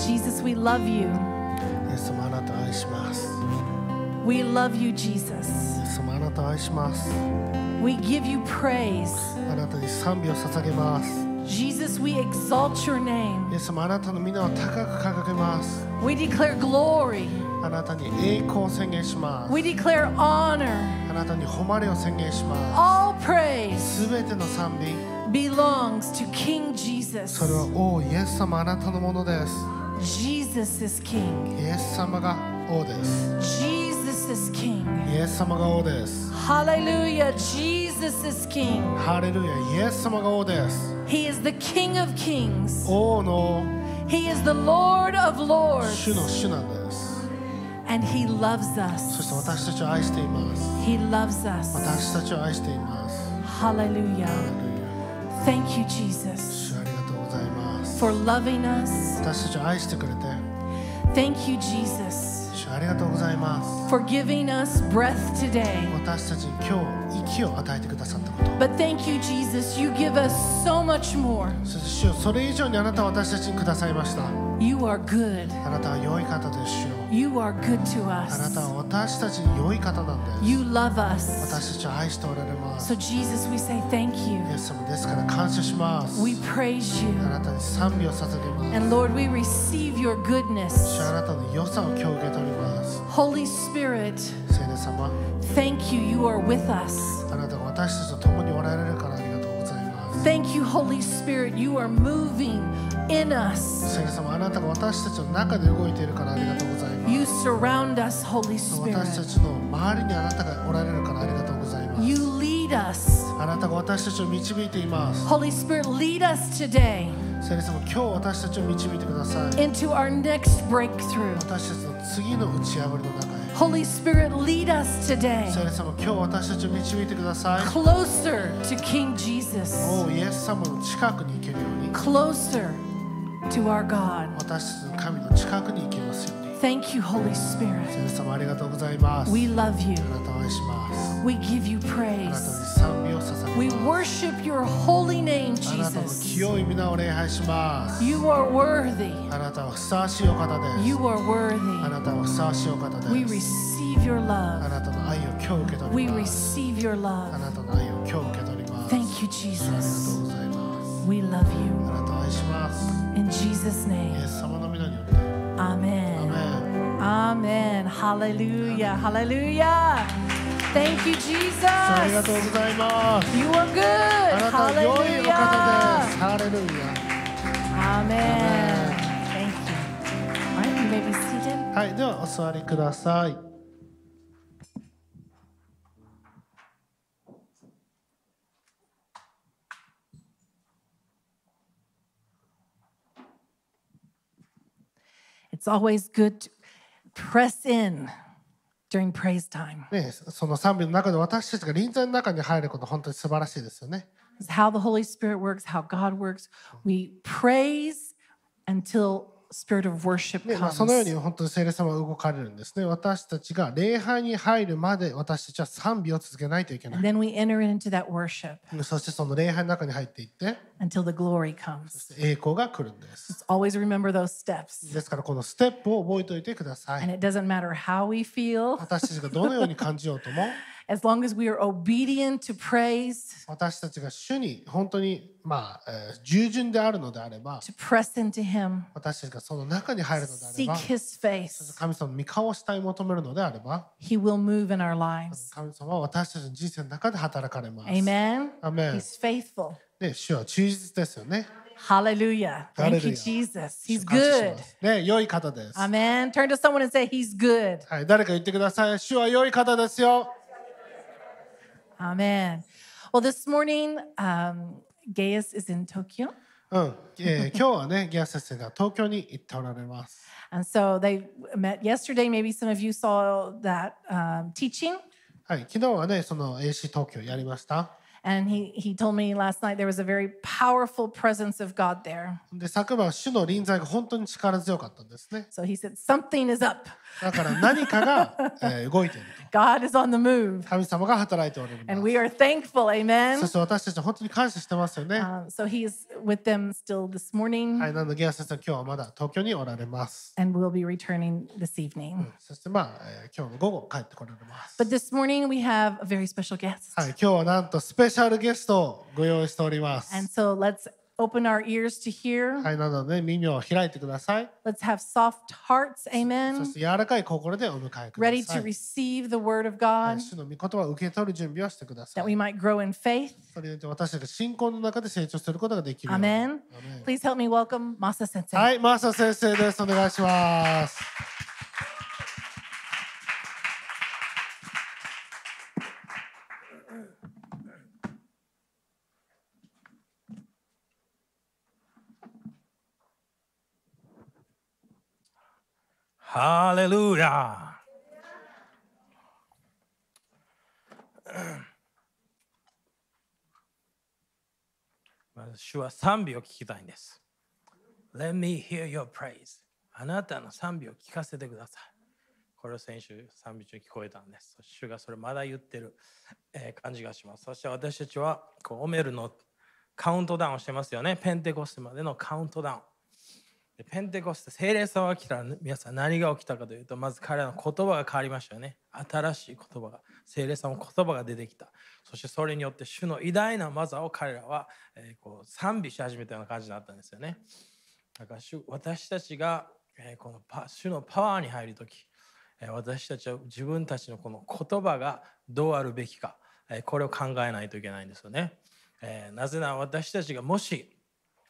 Jesus, we love you. イエス様あなたを愛します。 We love you, イ Jesus. エス様あなたを愛します。 We give you praise. あなたに賛美を捧げます。 Jesus, we exalt your イ name. エス様あなたの皆を高く掲げます。 We declare glory. あなたに栄光を宣言します。 We declare honor. あなたに誉れを宣言しま All praise す。すべての賛美、 belongs to King Jesus. それは王イエス様あなたのものです。 Jesus is King. イエス様が王です。 Jesus is King. イエス様が王です。 Hallelujah. Jesus is King. ハレルヤ、イエス様が王です。 He is the King of Kings. 王の He is the Lord of 主の Lords. 主なんです。 And He loves そして us. 私たちを愛しています。 He loves us. 私たちを愛しています。 Hallelujah. ハレル Thank you, ヤ Jesus, For loving us. 私たちを愛してくれて、Thank you, Jesus, 主ありがとうございます。for giving us breath today. 私たちに今日息を与えてくださったこと。But thank you, Jesus, you give us so much more. そして主よそれ以上にあなたは私たちにくださいました。You are good. あなたは良い方です、主よ。You are good to あなた us. は私たちに良い方なんです。 You love us. 私たちを愛しておられます。 So, Jesus, we say thank イ you. エス様ですから感謝します。 We praise あ you. なたに賛美を捧げます。 And Lord, we receive your 主 goodness. あなたの良さを今日受け取ります。 Holy Spirit, 聖霊様、 thank you. You are with us. あなたが私たちと共におられるからありがとうございます。 Thank you, Holy Spirit. You are moving in us. 聖霊様、あなたが私たちの中で動いているからありがとうございます。You surround us, Holy 私た Spirit. ちの周りにあなたがおられるからありがとうございます。You lead us. あなたが私たちを導いています。Holy Spirit, lead us today 聖霊様、今日私たちを導いてください。into our next breakthrough. 私たちの次の打ち破りの中へ。Holy Spirit, lead us today 聖霊様、今日私たちを導いてください。closer to King Jesus, おうイエス様の近くに行けるように、closer to our God. Thank you, Holy Spirit. We love you. We give you praise. We worship your holy name, Jesus. You are worthy. You are worthy. We receive your love. We receive your love. Thank you, Jesus. We love you. なたを愛します。 In Jesus' イ name. エス様の皆によって。 Amen. アメン Amen. Hallelujah. Hallelujah. Thank you, ありがとう Jesus. ございます。 You are あ good. なたは良いお方です。 Hallelujah. ハレルヤ。 Amen. Thank you. All right, you may be seated. はい、ではお座りください。 It's always good to press in during praise time. ね、その賛美の中で私たちが臨在の中に入ること本当に素晴らしいですよね。 It's how the Holy Spirit works, how God works. We praise until spirit of worship ねまあ、comes. そのように本当に聖霊様は動かれるんですね。私たちが礼拝に入るまで私たちは賛美を続けないといけな And い。then we enter into that worship そしてその礼拝の中に入っていって until the glory comes. 栄光が来るんです。Always remember those steps. ですからこのステップを覚えておいてくださ And い。it doesn't matter how we feel, 私たちがどのように感じようとも as long as we are obedient to praise, 私たちが主に本当にまあ、えー従順であるのであれば to press into Him, 私たちがその中に入るのであれ seek ば His face, 神様の御顔をしたい求めるのであれば He will move in our lives. 神様は私たちの人生の中で働かれます。 Amen. Amen. He's faithful. ね、主は忠実ですよね。 Hallelujah. Thank you, Hallelujah. Jesus. He's 感謝し good. ますね、良い方です。 Amen. Turn to someone and say, He's good. はい、誰か言ってください。主は良い方ですよ。 ー今日はね、ギア先生が東京に行っておられます。 And so they met yesterday. Maybe some of you saw that um, teaching. はい、昨日はね、その AC 東京やりました。 And he, he told me last night there was a very powerful presence of God there. で昨晩主の臨在が本当に力強かったんですね So he said, Something is up. だから何かが、えー動いている God is on the move. と神様が働いておられ And ま we are thankful. す Amen. そして私たちは本当に感謝してますよね Um, so he's with them still this morning, はいなのでゲア先生は今日はまだ東京におられます and we'll be returning this evening. そしてまあ、えー今日の午後帰ってこられます But this morning we have a very special guest. はい今日はなんとスペシャルゲストをご用意しております And so let's open our ears to hear. はいなので耳を開いてください Let's have soft hearts. そ Amen. して柔らかい心でお迎えくだ Ready さ to い receive the word of は God い主の御言葉を受け取る準備をしてくださ that い we might grow in faith. それによって私たちが信仰の中で成長することができる Amen. アメン Please help me welcome Masa Sensei. はい、マーサ先生です。お願いします。ハレルヤまず主は賛美を聞きたいんです。Let me hear your praise. あなたの賛美を聞かせてください。これを先週賛美中聞こえたんです。主がそれまだ言ってる、えー感じがします。そして私たちはこうオメルのカウントダウンをしてますよね。ペンテコステまでのカウントダウン。ペンテコステ、聖霊様が来たら皆さん何が起きたかというと、まず彼らの言葉が変わりましたよね。新しい言葉が、聖霊様の言葉が出てきた。そしてそれによって主の偉大な技を彼らは、えこう賛美し始めたような感じになったんですよね。だから主私たちが、えこのパ主のパワーに入るとき、え私たちは自分たちのこの言葉がどうあるべきか、えこれを考えないといけないんですよね。えなぜなら私たちがもし、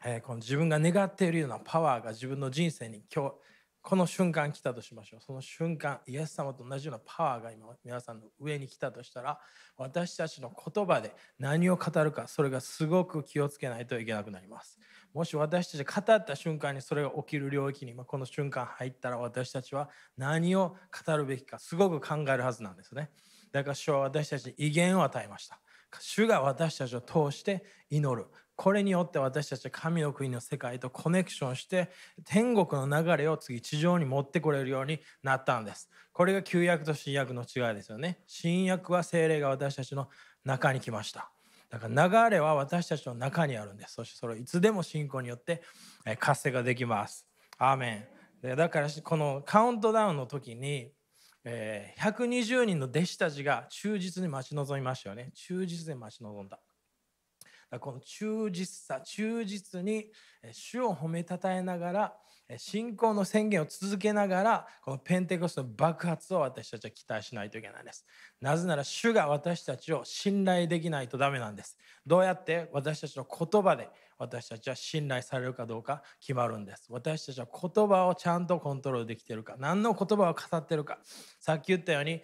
えーこの自分が願っているようなパワーが自分の人生に今日この瞬間来たとしましょう。その瞬間イエス様と同じようなパワーが今皆さんの上に来たとしたら私たちの言葉で何を語るかそれがすごく気をつけないといけなくなります。もし私たち語った瞬間にそれが起きる領域に今この瞬間入ったら私たちは何を語るべきかすごく考えるはずなんですね。だから主は私たちに威厳を与えました。主が私たちを通して祈る。これによって私たちは神の国の世界とコネクションして天国の流れを次地上に持ってこれるようになったんです。これが旧約と新約の違いですよね。新約は精霊が私たちの中に来ました。だから流れは私たちの中にあるんです。そしてそれをいつでも信仰によってえ活性ができます。アーメン。だからこのカウントダウンの時にえー120人の弟子たちが忠実に待ち望みましたよね。忠実に待ち望んだ。この忠実さ忠実に主を褒めたたえながら信仰の宣言を続けながらこのペンテコステの爆発を私たちは期待しないといけないんです。なぜなら主が私たちを信頼できないとダメなんです。どうやって私たちの言葉で私たちは信頼されるかどうか決まるんです。私たちは言葉をちゃんとコントロールできているか何の言葉を語っているか。さっき言ったように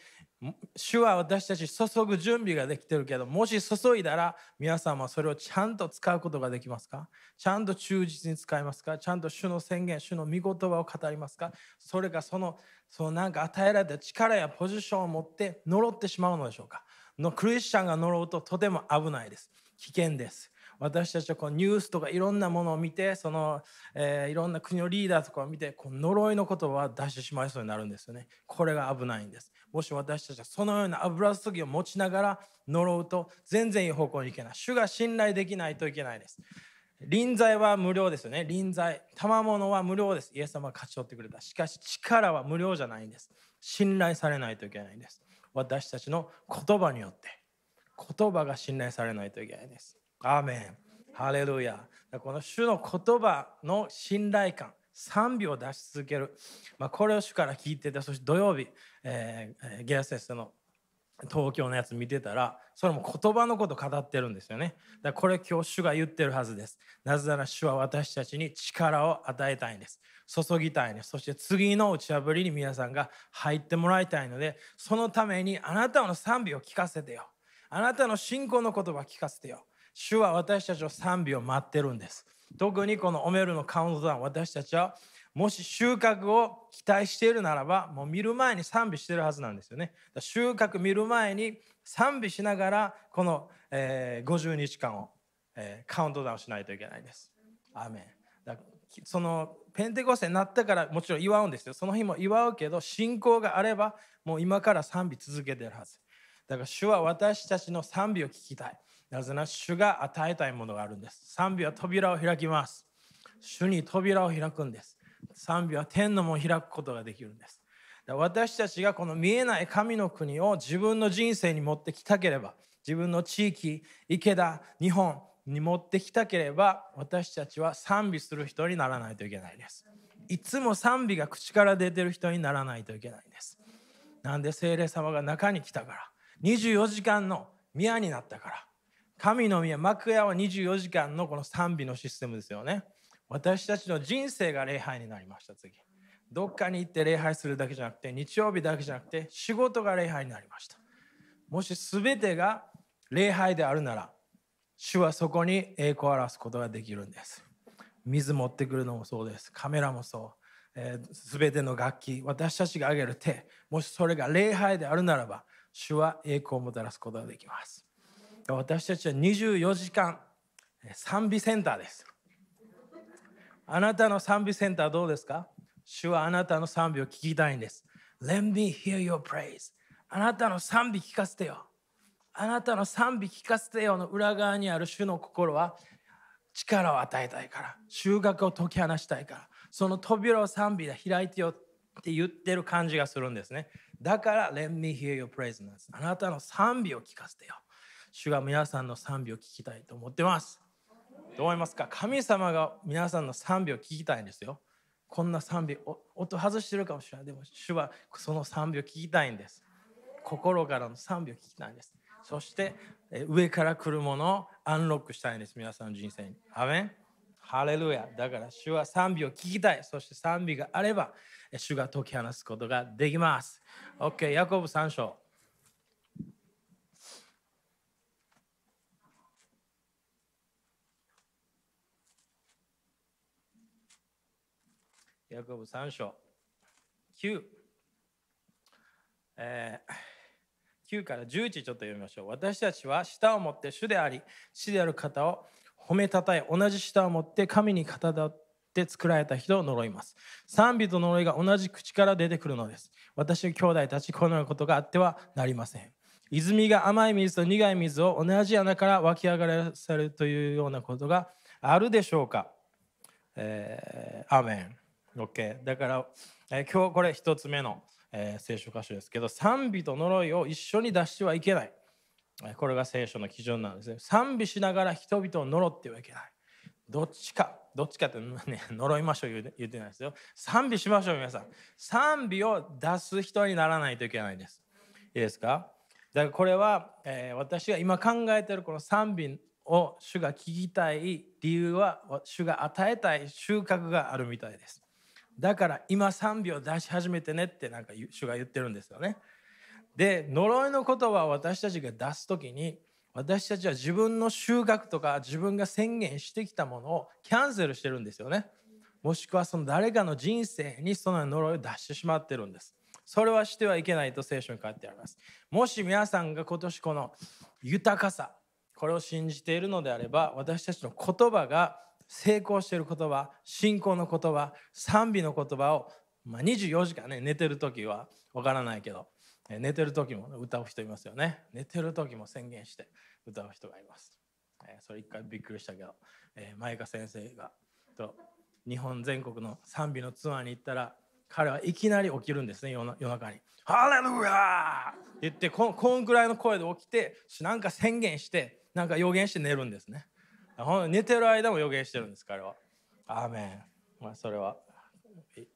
主は私たち注ぐ準備ができてるけどもし注いだら皆さんはそれをちゃんと使うことができますか？ちゃんと忠実に使いますか？ちゃんと主の宣言主の御言葉を語りますか？それがそのそのなんか与えられた力やポジションを持って呪ってしまうのでしょうか？のクリスチャンが呪うととても危ないです。危険です。私たちはこのニュースとかいろんなものを見てその、えーいろんな国のリーダーとかを見てこの呪いの言葉を出してしまいそうになるんですよね。これが危ないんです。もし私たちはそのような油注ぎを持ちながら呪うと全然いい方向に行けない。主が信頼できないといけないです。臨在は無料ですよね。臨在賜物は無料です。イエス様が勝ち取ってくれた。しかし力は無料じゃないんです。信頼されないといけないんです。私たちの言葉によって言葉が信頼されないといけないです。アーメン。ハレルヤ。この主の言葉の信頼感、賛美を出し続ける。まあ、これを主から聞いてて、そして土曜日、えーゲア先生の東京のやつ見てたら、それも言葉のこと語ってるんですよね。だからこれ今日主が言ってるはずです。なぜなら主は私たちに力を与えたいんです。注ぎたいんです。そして次の打ち破りに皆さんが入ってもらいたいので、そのためにあなたの賛美を聞かせてよ。あなたの信仰の言葉聞かせてよ。主は私たちの賛美を待ってるんです。特にこのオメルのカウントダウン、私たちはもし収穫を期待しているならば、もう見る前に賛美してるはずなんですよね。だから収穫見る前に賛美しながら、このえー50日間を、えーカウントダウンしないといけないです。アーメンだそのペンテコステになったからもちろん祝うんですよ。その日も祝うけど信仰があればもう今から賛美続けてるはず。だから主は私たちの賛美を聞きたい。なぜなら主が与えたいものがあるんです。賛美は扉を開きます。主に扉を開くんです。賛美は天の門を開くことができるんです。私たちがこの見えない神の国を自分の人生に持ってきたければ、自分の地域、池田、日本に持ってきたければ、私たちは賛美する人にならないといけないです。いつも賛美が口から出てる人にならないといけないんです。なんで聖霊様が中に来たから。24時間の宮になったから。神の宮、幕屋は24時間のこの賛美のシステムですよね。私たちの人生が礼拝になりました、次。どっかに行って礼拝するだけじゃなくて、日曜日だけじゃなくて、仕事が礼拝になりました。もし全てが礼拝であるなら、主はそこに栄光を表すことができるんです。水持ってくるのもそうです。カメラもそう。えー、全ての楽器、私たちが挙げる手、もしそれが礼拝であるならば、主は栄光をもたらすことができます。私たちは24時間賛美センターです。あなたの賛美センターどうですか？主はあなたの賛美を聞きたいんです。Let me hear your praise. あなたの賛美聞かせてよ。あなたの賛美聞かせてよの裏側にある主の心は力を与えたいから、収穫を解き放したいから、その扉を賛美で開いてよって言ってる感じがするんですね。だから、Let me hear your praise なんです。あなたの賛美を聞かせてよ。主が皆さんの賛美を聞きたいと思ってます。どう思いますか？神様が皆さんの賛美を聞きたいんですよ。こんな賛美、音外してるかもしれない。でも主はその賛美を聞きたいんです。心からの賛美を聞きたいんです。そして上から来るものをアンロックしたいんです。皆さんの人生に。アメンハレルヤ。だから主は賛美を聞きたい。そして賛美があればえ主が解き放すことができます。OK、ヤコブ3章。ヤコブ3章9、えー9から11ちょっと読みましょう。私たちは舌を持って主であり、死である方を褒めたたえ、同じ舌を持って神に肩立って作られた人を呪います。賛美と呪いが同じ口から出てくるのです。私の兄弟たち、このようなことがあってはなりません。泉が甘い水と苦い水を同じ穴から湧き上がらせるというようなことがあるでしょうか。えーアメン。OK。だから、えー今日これ一つ目の、えー聖書箇所ですけど、賛美と呪いを一緒に出してはいけない。えーこれが聖書の基準なんですね。賛美しながら人々を呪ってはいけない。どっちか、どっちかって ね、呪いましょう言うて言ってないですよ。賛美しましょう、皆さん。賛美を出す人にならないといけないんです。いいですか？だからこれは、えー私が今考えてるこの賛美を主が聞きたい理由は主が与えたい収穫があるみたいです。だから今賛美を出し始めてねってなんか主が言ってるんですよね。で呪いの言葉を私たちが出す時に私たちは自分の収穫とか自分が宣言してきたものをキャンセルしてるんですよね。もしくはその誰かの人生にその呪いを出してしまってるんです。それはしてはいけないと聖書に書いてあります。もし皆さんが今年この豊かさ、これを信じているのであれば、私たちの言葉が成功している言葉、信仰の言葉、賛美の言葉を、まあ、24時間ね、寝てる時はわからないけど、寝てる時も歌う人いますよね。寝てる時も宣言して歌う人がいます。えそれ一回びっくりしたけど、え、前川先生がと日本全国の賛美のツアーに行ったら彼はいきなり起きるんですね夜中に「ハレルヤー!」って言ってこんこんくらいの声で起きてなんか宣言してなんか予言して寝るんですね寝てる間も予言してるんです彼は。アーメン。まあそれは。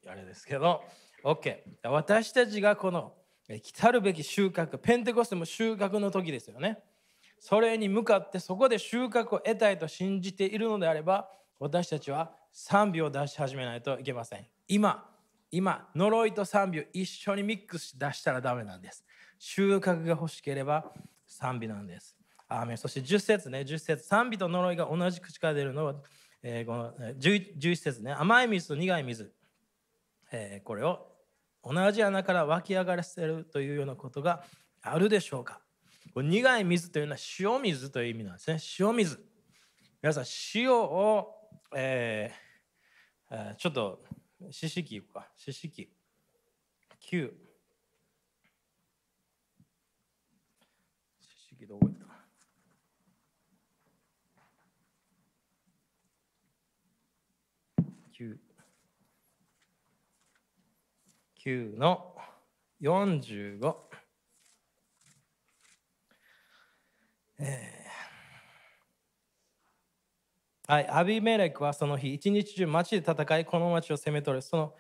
あれですけど。OK 私たちがこの来たるべき収穫ペンテコステも収穫の時ですよね。それに向かってそこで収穫を得たいと信じているのであれば私たちは賛美を出し始めないといけません。今今呪いと賛美を一緒にミックスし出したらダメなんです。収穫が欲しければ賛美なんです。アそして10節ね10節賛美と呪いが同じ口から出るのは、えーこの 11, 11節ね甘い水と苦い水、えーこれを同じ穴から湧き上がらせるというようなことがあるでしょうか苦い水というのは塩水という意味なんですね。塩水。皆さん、塩を、ええーちょっと、四式いくか。四式。9。四式どこ行った9。9の45。はい、アビメレクはその日、一日中町で戦い、この町を攻め取る。その、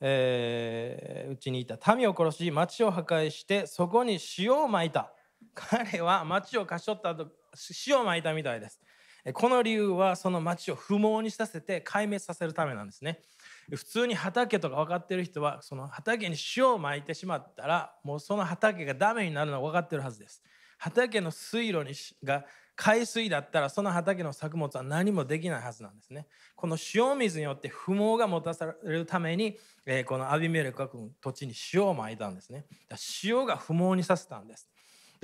えーうちにいた民を殺し、町を破壊して、そこに塩をまいた。彼は町を貸し取った後、塩をまいたみたいです。えこの理由は、その町を不毛にさせて壊滅させるためなんですね。普通に畑とか分かってる人は、その畑に塩をまいてしまったら、もうその畑がダメになるのは分かってるはずです。畑の水路にしが海水だったらその畑の作物は何もできないはずなんですね。この塩水によって不毛が持たされるために、えーこのアビメレクはこの土地に塩をまいたんですね。だ塩が不毛にさせたんです。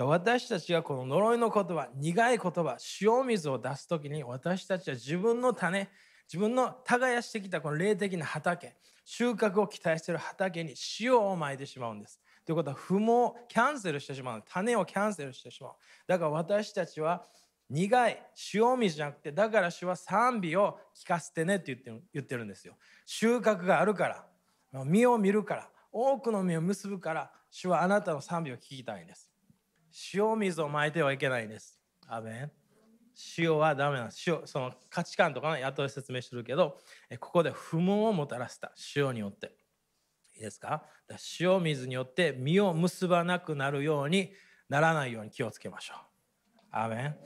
私たちがこの呪いの言葉、苦い言葉、塩水を出すときに私たちは自分の種、自分の耕してきたこの霊的な畑、収穫を期待している畑に塩をまいてしまうんです。ということは不毛、キャンセルしてしまう。種をキャンセルしてしまう。だから私たちは苦い塩水じゃなくて、だから主は賛美を聞かせてねって言ってる言ってるんですよ。収穫があるから、実を見るから、多くの実を結ぶから、主はあなたの賛美を聞きたいんです。塩水をまいてはいけないんです。アメン。塩はダメなんです。塩、その価値観とかね、後で説明するけど、ここで不毛をもたらした。塩によって。いいですか？か塩水によって実を結ばなくなるようにならないように気をつけましょう。アメン。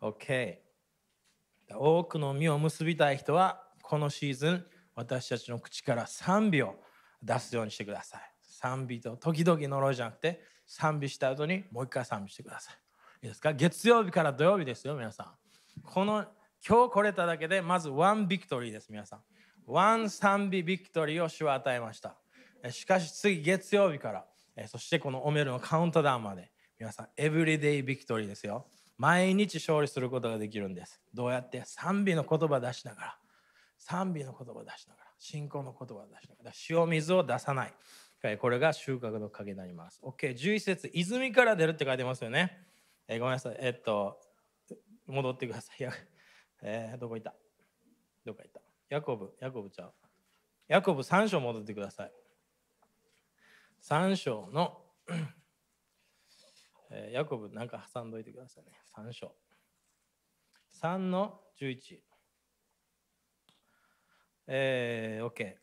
OK。多くの実を結びたい人は、このシーズン、私たちの口から賛美を出すようにしてください。賛美と時々呪いじゃなくて、賛美した後にもう一回賛美してください。いいですか？月曜日から土曜日ですよ、皆さん。この今日来れただけで、まず one victory です、皆さん。 one 賛美 victory を主は与えました。しかし次月曜日から、そしてこのオメルのカウントダウンまで、皆さん、エブリデイビクトリーですよ。毎日勝利することができるんです。どうやって？賛美の言葉出しながら、賛美の言葉出しながら、信仰の言葉出しながら、塩水を出さない。これが収穫の鍵になります。OK、11節泉から出るって書いてますよね。えーごめんなさい。えっと、戻ってください。えーどこ行った？どこ行った？ヤコブ、ヤコブちゃう？ヤコブ3章戻ってください。3章の、えーヤコブなんか挟んどいてくださいね。3章。3の11。えー、OK。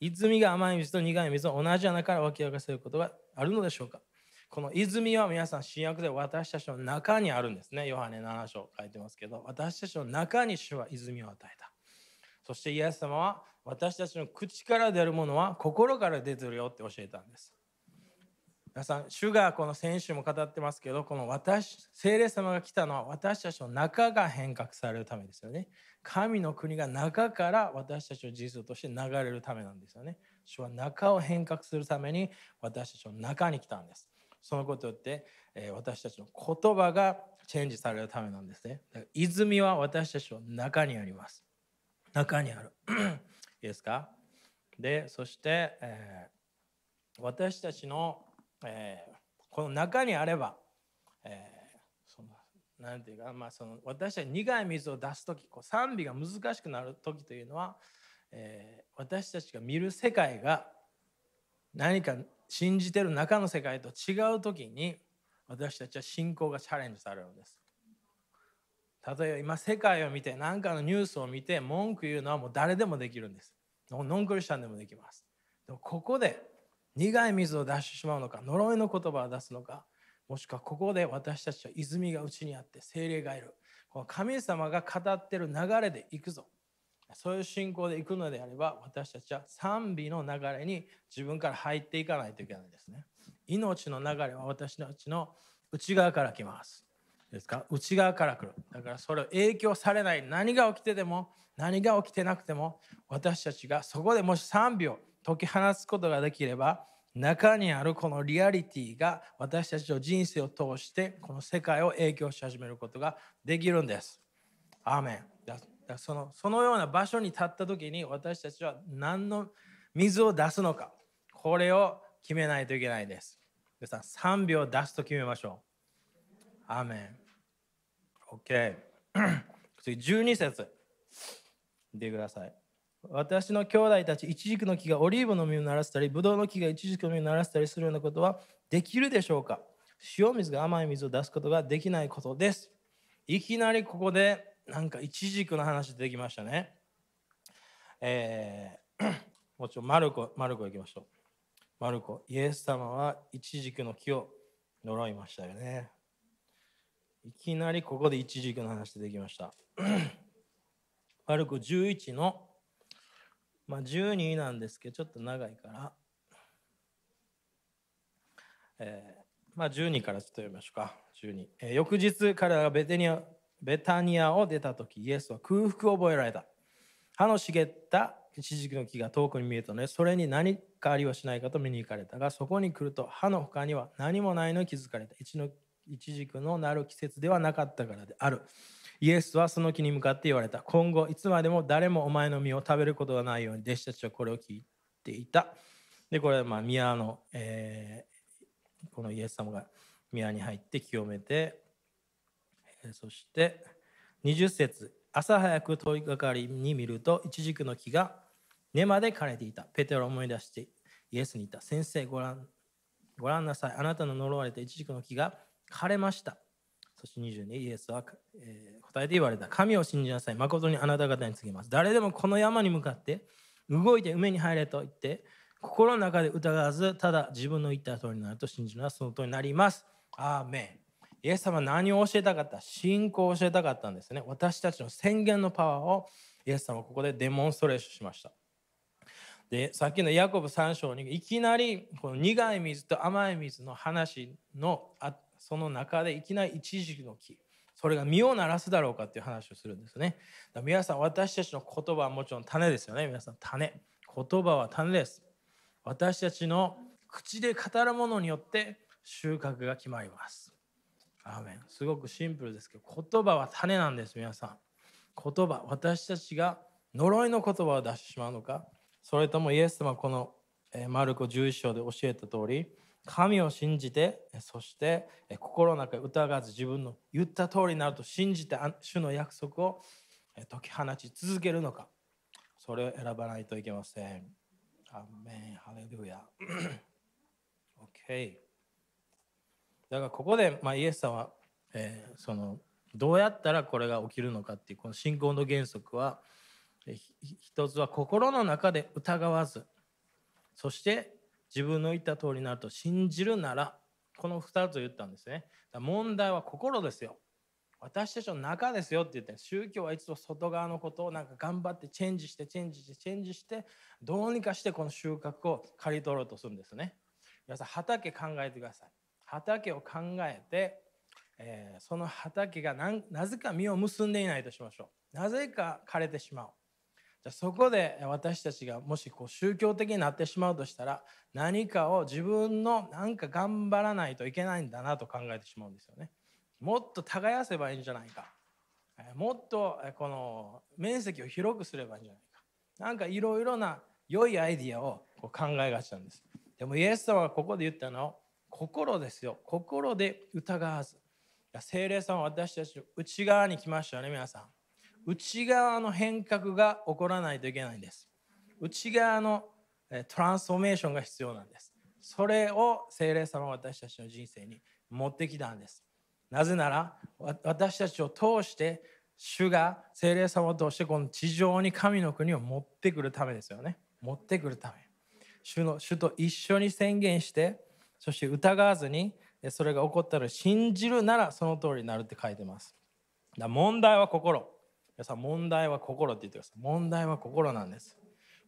泉が甘い水と苦い水を同じ穴から湧き上がせることがあるのでしょうか？この泉は皆さん新約で私たちの中にあるんですね。ヨハネ7章書いてますけど、私たちの中に主は泉を与えた。そしてイエス様は私たちの口から出るものは心から出てるよって教えたんです。皆さん、主がこの先週も語ってますけど、この私、聖霊様が来たのは私たちの中が変革されるためですよね。神の国が中から私たちの人生として流れるためなんですよね。主は中を変革するために私たちの中に来たんです。そのことによって、え私たちの言葉がチェンジされるためなんですね。だから泉は私たちの中にあります。中にある。いいですか？で、そして、えー私たちの、えーこの中にあれば、えーのなんていうか、まあ、その私たち苦い水を出す時こう賛美が難しくなる時というのは、えー私たちが見る世界が何か信じてる中の世界と違う時に私たちは信仰がチャレンジされるんです。例えば今世界を見て何かのニュースを見て文句言うのはもう誰でもできるんです。ノンクリスチャンでもできます。でもここで苦い水を出してしまうのか呪いの言葉を出すのかもしくはここで私たちは泉がうちにあって精霊がいる。この神様が語ってる流れで行くぞ。そういう信仰で行くのであれば私たちは賛美の流れに自分から入っていかないといけないですね。命の流れは私たちの内側から来ます。ですか？内側から来る。だからそれを影響されない。何が起きてでも何が起きてなくても私たちがそこでもし賛美を解き放つことができれば中にあるこのリアリティが私たちの人生を通してこの世界を影響し始めることができるんです。アーメンそのそのような場所に立った時に私たちは何の水を出すのかこれを決めないといけないです。皆さん3秒出すと決めましょう。アーメン。OK。次12節見てください。私の兄弟たち、イチジクの木がオリーブの実をならせたり、ブドウの木がイチジクの実をならせたりするようなことはできるでしょうか？塩水が甘い水を出すことができないことです。いきなりここでなんかイチジクの話出てきましたね。えーもうちょマルコ、マルコ行きましょう。マルコ、イエス様はイチジクの木を呪いましたよね。いきなりここでイチジクの話出てきました。マルコ11の、まあ、12なんですけど、ちょっと長いから、えーまあ、12からちょっと読みましょうか。12えー翌日、彼らがベテニアベタニアを出た時、イエスは空腹を覚えられた。葉の茂ったイチジクの木が遠くに見えたので、それに何かありはしないかと見に行かれたが、そこに来ると葉の他には何もないのに気づかれた。一のイチジクのなる季節ではなかったからである。イエスはその木に向かって言われた。今後、いつまでも誰もお前の実を食べることがないように、弟子たちはこれを聞いていた。で、これはまあ宮の、えーこのイエス様が宮に入って清めて、えーそして20節朝早く通りかかりに見ると、イチジクの木が根まで枯れていた。ペテロを思い出してイエスに言った。先生、ご覧ご覧なさい。あなたの呪われたイチジクの木が枯れました。そして22、イエスは、えー答えて言われた。神を信じなさい。誠にあなた方に告げます。誰でもこの山に向かって動いて海に入れと言って、心の中で疑わず、ただ自分の言った通りになると信じるのはその通りになります。アーメン。イエス様何を教えたかった？信仰を教えたかったんですね。私たちの宣言のパワーをイエス様はここでデモンストレーションしました。でさっきのヤコブ3章にいきなりこの苦い水と甘い水の話のあその中でいきなりイチジクの木それが実をならすだろうかっていう話をするんですね。だから皆さん私たちの言葉はもちろん種ですよね。皆さん種。言葉は種です。私たちの口で語るものによって収穫が決まります。アーメンすごくシンプルですけど言葉は種なんです皆さん。言葉私たちが呪いの言葉を出してしまうのかそれともイエス様このえマルコ11章で教えた通り神を信じてそして心の中疑わず自分の言った通りになると信じて主の約束を解き放ち続けるのかそれを選ばないといけません。アメンハレルヤ。OK。だからここで、まあ、イエス様は、えーそのどうやったらこれが起きるのかっていうこの信仰の原則は一つは心の中で疑わずそして自分の言った通りになると信じるならこの2つを言ったんですね。問題は心ですよ。私たちの中ですよって言って宗教はいつも外側のことをなんか頑張ってチェンジしてチェンジしてチェンジしてどうにかしてこの収穫を刈り取ろうとするんですね。皆さん畑考えてください。畑を考えて、えーその畑がなぜか実を結んでいないとしましょう。なぜか枯れてしまう。じゃそこで私たちがもしこう宗教的になってしまうとしたら何かを自分のなんか頑張らないといけないんだなと考えてしまうんですよね。もっと耕せばいいんじゃないか。もっとこの面積を広くすればいいんじゃないか。なんかいろいろな良いアイディアをこう考えがちなんです。でもイエス様はここで言ったのは心ですよ。心で疑わず。いや聖霊さんは私たちの内側に来ましたよね、皆さん。内側の変革が起こらないといけないんです。内側のトランスフォーメーションが必要なんです。それを聖霊様は私たちの人生に持ってきたんです。なぜなら私たちを通して主が聖霊様を通してこの地上に神の国を持ってくるためですよね。持ってくるため。主の主と一緒に宣言してそして疑わずにそれが起こったら信じるならその通りになるって書いてます。だ問題は心。皆さん問題は心って言ってください。問題は心なんです。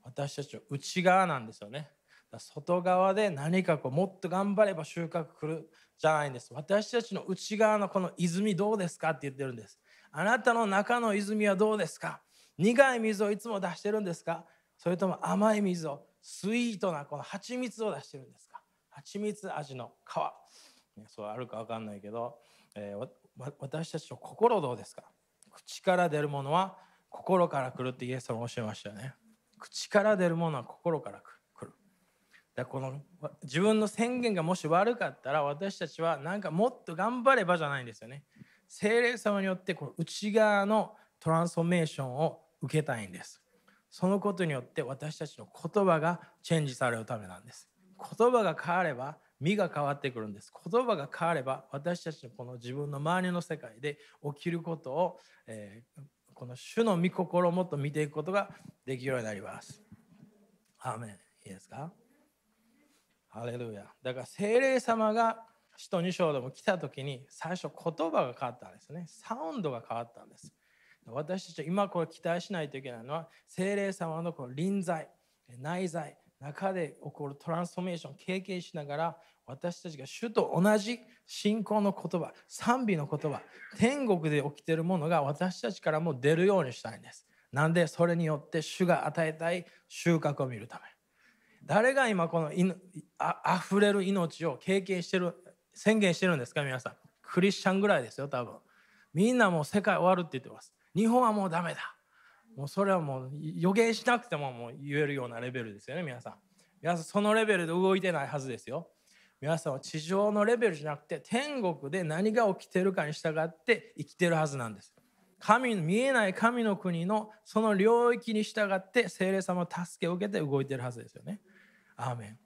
私たちの内側なんですよね。だ外側で何かこうもっと頑張れば収穫来るじゃないんです。私たちの内側のこの泉どうですかって言ってるんです。あなたの中の泉はどうですか？苦い水をいつも出してるんですか？それとも甘い水をスイートなこの蜂蜜を出してるんですか？蜂蜜味の皮ねそうあるか分かんないけど、えーわわ私たちの心どうですか？口から出るものは心から来るってイエス様おっしゃいましたよね。口から出るものは心から来る。だからこの自分の宣言がもし悪かったら私たちはなんかもっと頑張ればじゃないんですよね。精霊様によってこの内側のトランスフォーメーションを受けたいんです。そのことによって私たちの言葉がチェンジされるためなんです。言葉が変われば身が変わってくるんです。言葉が変われば私たちのこの自分の周りの世界で起きることを、えーこの主の御心をもっと見ていくことができるようになります。アーメン。いいですか？ハレルヤ。だから精霊様が使徒2章でも来た時に最初言葉が変わったんですね。サウンドが変わったんです。私たちは今これ期待しないといけないのは精霊様のこの臨在内在中で起こるトランスフォーメーションを経験しながら私たちが主と同じ信仰の言葉賛美の言葉天国で起きているものが私たちからも出るようにしたいんです。なんでそれによって主が与えたい収穫を見るため。誰が今このあ溢れる命を経験してる宣言してるんですか皆さん。クリスチャンぐらいですよ多分。みんなもう世界終わるって言ってます。日本はもうダメだ。もうそれはもう予言しなくてももう言えるようなレベルですよね皆さん。皆さんそのレベルで動いてないはずですよ。皆さんは地上のレベルじゃなくて天国で何が起きてるかに従って生きてるはずなんです。神見えない神の国のその領域に従って聖霊様の助けを受けて動いてるはずですよね。アーメン。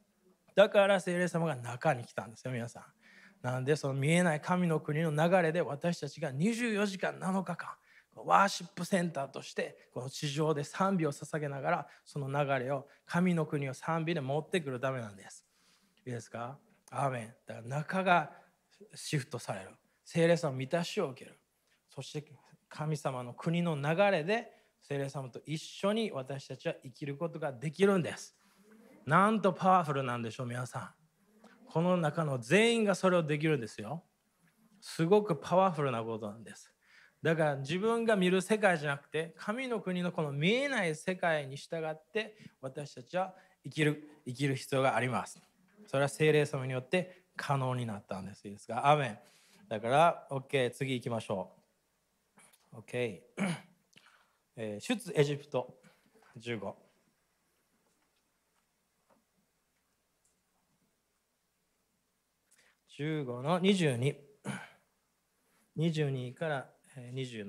だから聖霊様が中に来たんですよ皆さん。なんでその見えない神の国の流れで私たちが24時間7日間ワーシップセンターとしてこの地上で賛美を捧げながらその流れを神の国を賛美で持ってくるためなんです。いいですか？アーメンだから中がシフトされる聖霊様の満たしを受けるそして神様の国の流れで聖霊様と一緒に私たちは生きることができるんです。なんとパワフルなんでしょう皆さん。この中の全員がそれをできるんですよ。すごくパワフルなことなんです。だから自分が見る世界じゃなくて神の国のこの見えない世界に従って私たちは生きる生きる必要があります。それは聖霊様によって可能になったんです。いいですか？アーメン。だから、OK、次行きましょう。OK。えー出エジプト15。15の22。22からえー27。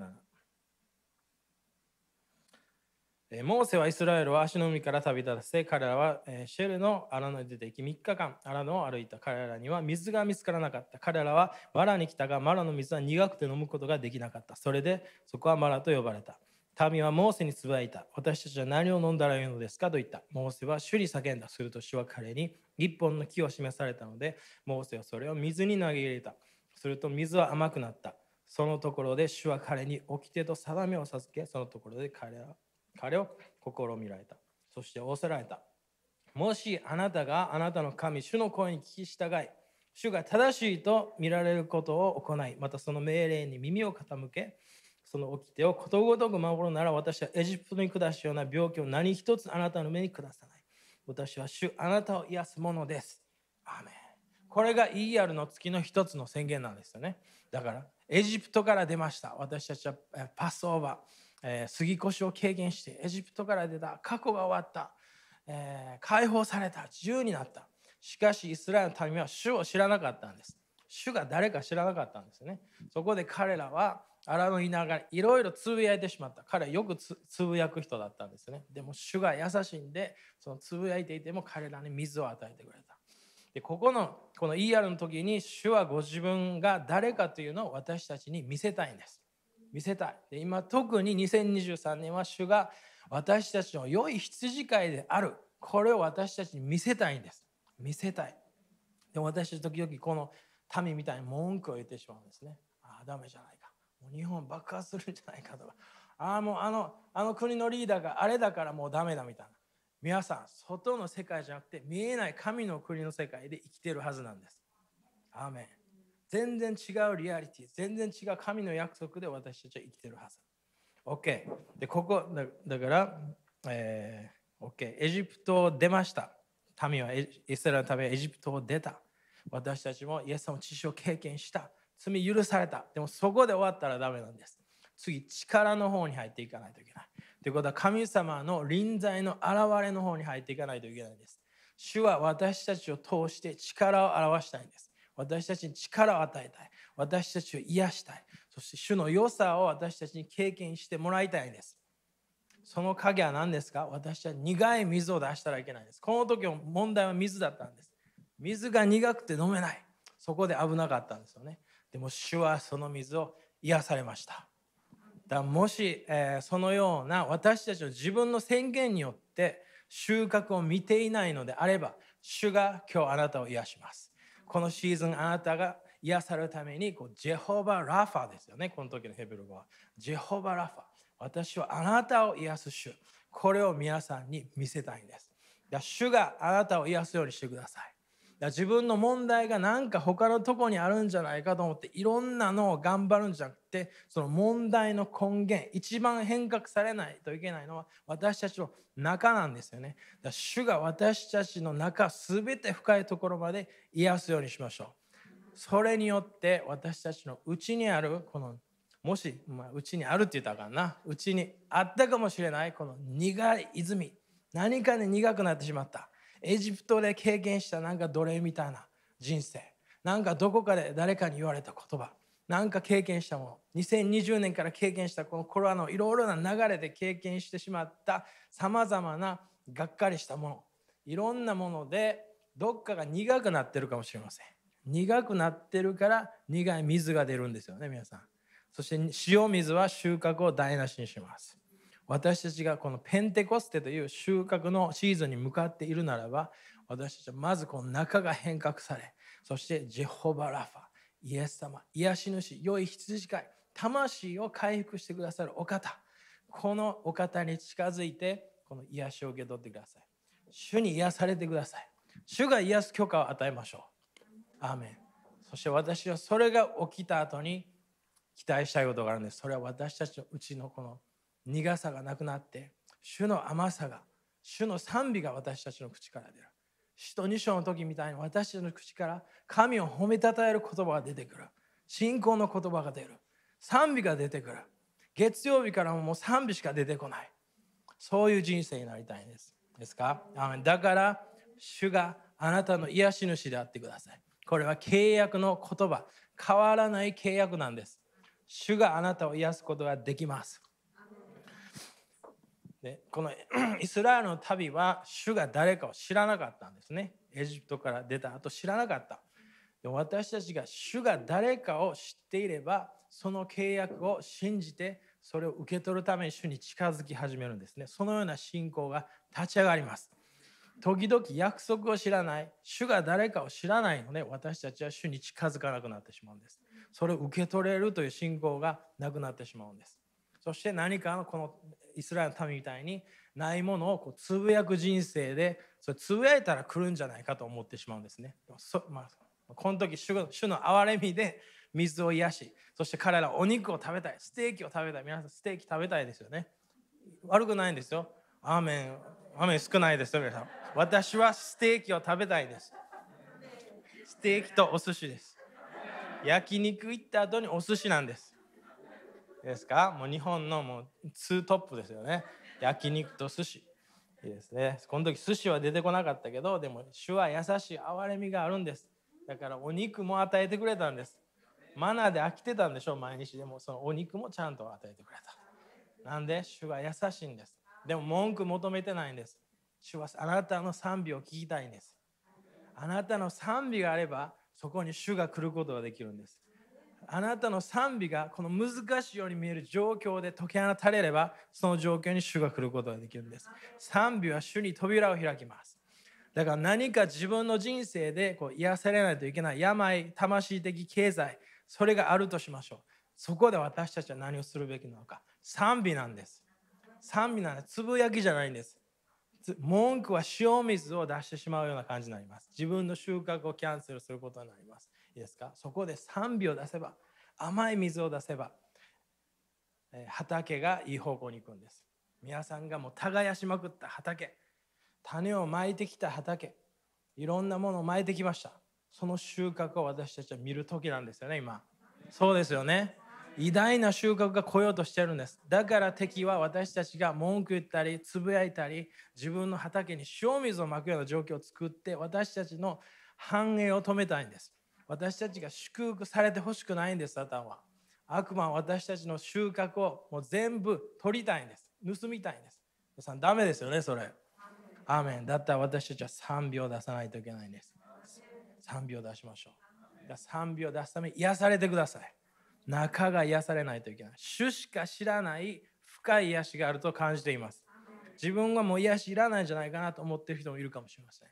モーセはイスラエルを足の海から旅立たせ、彼らはシェルの荒野に出て行き、3日間荒野を歩いた。彼らには水が見つからなかった。彼らはマラに来たが、マラの水は苦くて飲むことができなかった。それでそこはマラと呼ばれた。民はモーセにつぶやいた。私たちは何を飲んだらよいのですか？と言った。モーセは主に叫んだ。すると主は彼に一本の木を示されたので、モーセはそれを水に投げ入れた。すると水は甘くなった。そのところで主は彼に掟と定めを授け、そのところで彼は彼を試みられた。そして仰せられた。もしあなたがあなたの神、主の声に聞き従い、主が正しいと見られることを行い、またその命令に耳を傾け、その掟をことごとく守るなら私はエジプトに下すような病気を何一つあなたの目に下さない。私は主あなたを癒すものです。アーメンこれが ER の月の一つの宣言なんですよね。だからエジプトから出ました。私たちはパスオーバー、えー杉越を経験してエジプトから出た過去が終わった、え解放された自由になった。しかしイスラエルの民は主を知らなかったんです。主が誰か知らなかったんですね。そこで彼らは荒野にながらいろいろつぶやいてしまった。彼はよくつぶやく人だったんですね。でも主が優しいんで、そのつぶやいていても彼らに水を与えてくれた。でここのこの ER の時に主はご自分が誰かというのを私たちに見せたいんです。見せたい。で今特に2023年は主が私たちの良い羊飼いである。これを私たちに見せたいんです。見せたい。でも私たち時々この民みたいに文句を言ってしまうんですね。ああ、ダメじゃないか。もう日本爆発するんじゃないかとか。ああ、もうあのあの国のリーダーがあれだからもうダメだみたいな。皆さん、外の世界じゃなくて見えない神の国の世界で生きてるはずなんです。アーメン。全然違うリアリティ、全然違う神の約束で私たちは生きてるはず。OK。で、ここ、だから、えー、OK。エジプトを出ました。民はイスラエルの民はエジプトを出た。私たちもイエス様の血潮を経験した。罪許された。でもそこで終わったらダメなんです。次、力の方に入っていかないといけない。ということは神様の臨在の現れの方に入っていかないといけないんです。主は私たちを通して力を表したいんです。私たちに力を与えたい。私たちを癒したい。そして主の良さを私たちに経験してもらいたいんです。その影は何ですか？私は苦い水を出したらいけないんです。この時の問題は水だったんです。水が苦くて飲めない。そこで危なかったんですよね。でも主はその水を癒されました。だもし、えー、そのような私たちの自分の宣言によって収穫を見ていないのであれば、主が今日あなたを癒します。このシーズンあなたが癒されるためにこうジェホバ・ラファですよね、この時のヘブル語は。ジェホバ・ラファ。私はあなたを癒す主。これを皆さんに見せたいんです。だ主があなたを癒すようにしてください。自分の問題がなんか他のとこにあるんじゃないかと思っていろんなのを頑張るんじゃなくてその問題の根源一番変革されないといけないのは私たちの中なんですよね。だ主が私たちの中全て深いところまで癒すようにしましょう。それによって私たちの内にあるこのもし、まあ、うちにあるって言ったらあかんなうちにあったかもしれないこの苦い泉何かで苦くなってしまったエジプトで経験したなんか奴隷みたいな人生。なんかどこかで誰かに言われた言葉。なんか経験したもの。2020年から経験したこのコロナのいろいろな流れで経験してしまった。さまざまながっかりしたもの。いろんなものでどっかが苦くなってるかもしれません。苦くなってるから苦い水が出るんですよね皆さん。そして塩水は収穫を台無しにします。私たちがこのペンテコステという収穫のシーズンに向かっているならば、私たちはまずこの中が変革され、そしてジェホバラファ、イエス様、癒し主、良い羊飼い、魂を回復してくださるお方、このお方に近づいて、この癒しを受け取ってください。主に癒されてください。主が癒す許可を与えましょう。アーメン。そして私はそれが起きた後に、期待したいことがあるんです。それは私たちのうちのこの苦さがなくなって、主の甘さが、主の賛美が私たちの口から出る。使徒二章の時みたいに私たちの口から神を褒めたたえる言葉が出てくる。信仰の言葉が出る。賛美が出てくる。月曜日からももう賛美しか出てこない。そういう人生になりたいんです。ですか？だから、主があなたの癒し主であってください。これは契約の言葉。変わらない契約なんです。主があなたを癒すことができます。でこの イスラエルの旅は主が誰かを知らなかったんですね。エジプトから出た後知らなかった。で私たちが主が誰かを知っていればその契約を信じてそれを受け取るために主に近づき始めるんですね。そのような信仰が立ち上がります。時々約束を知らない、主が誰かを知らないので私たちは主に近づかなくなってしまうんです。それを受け取れるという信仰がなくなってしまうんです。そして何かのこのイスラエルの民みたいにないものをこうつぶやく人生でそれつぶやいたら来るんじゃないかと思ってしまうんですね。そまあ、この時主の主の憐れみで水を癒しそして彼らお肉を食べたいステーキを食べたい皆さんステーキ食べたいですよね。悪くないんですよ。アーメンアーメン少ないですよ皆さん。私はステーキを食べたいです。ステーキとお寿司です。焼肉行った後にお寿司なんです。ですか？もう日本のもうツートップですよね。焼肉と寿司。いいですね。この時寿司は出てこなかったけど、でも主は優しい憐れみがあるんです。だからお肉も与えてくれたんです。マナーで飽きてたんでしょう、毎日。でもそのお肉もちゃんと与えてくれた。なんで主は優しいんです。でも文句求めてないんです。主はあなたの賛美を聞きたいんです。あなたの賛美があれば、そこに主が来ることができるんです。あなたの賛美がこの難しいように見える状況で解き放たれれば、その状況に主が来ることができるんです。賛美は主に扉を開きます。だから何か自分の人生でこう癒されないといけない病、魂的経済、それがあるとしましょう。そこで私たちは何をするべきなのか。賛美なんです。賛美なんで。つぶやきじゃないんです。文句は塩水を出してしまうような感じになります。自分の収穫をキャンセルすることになります。いいですか？そこで賛美を出せば、甘い水を出せば、畑がいい方向に行くんです。皆さんがもう耕しまくった畑、種をまいてきた畑、いろんなものを巻いてきました。その収穫を私たちは見る時なんですよね今。そうですよね。偉大な収穫が来ようとしてるんです。だから敵は私たちが文句言ったりつぶやいたり自分の畑に塩水をまくような状況を作って私たちの繁栄を止めたいんです。私たちが祝福されてほしくないんですサタンは。悪魔は私たちの収穫をもう全部取りたいんです。盗みたいんです。皆さんダメですよねそれ。アーメン。だったら私たちは賛美を出さないといけないんです。賛美を出しましょう。だ賛美を出すために癒されてください。中が癒されないといけない。主しか知らない深い癒しがあると感じています。自分はもう癒しいらないんじゃないかなと思っている人もいるかもしれません。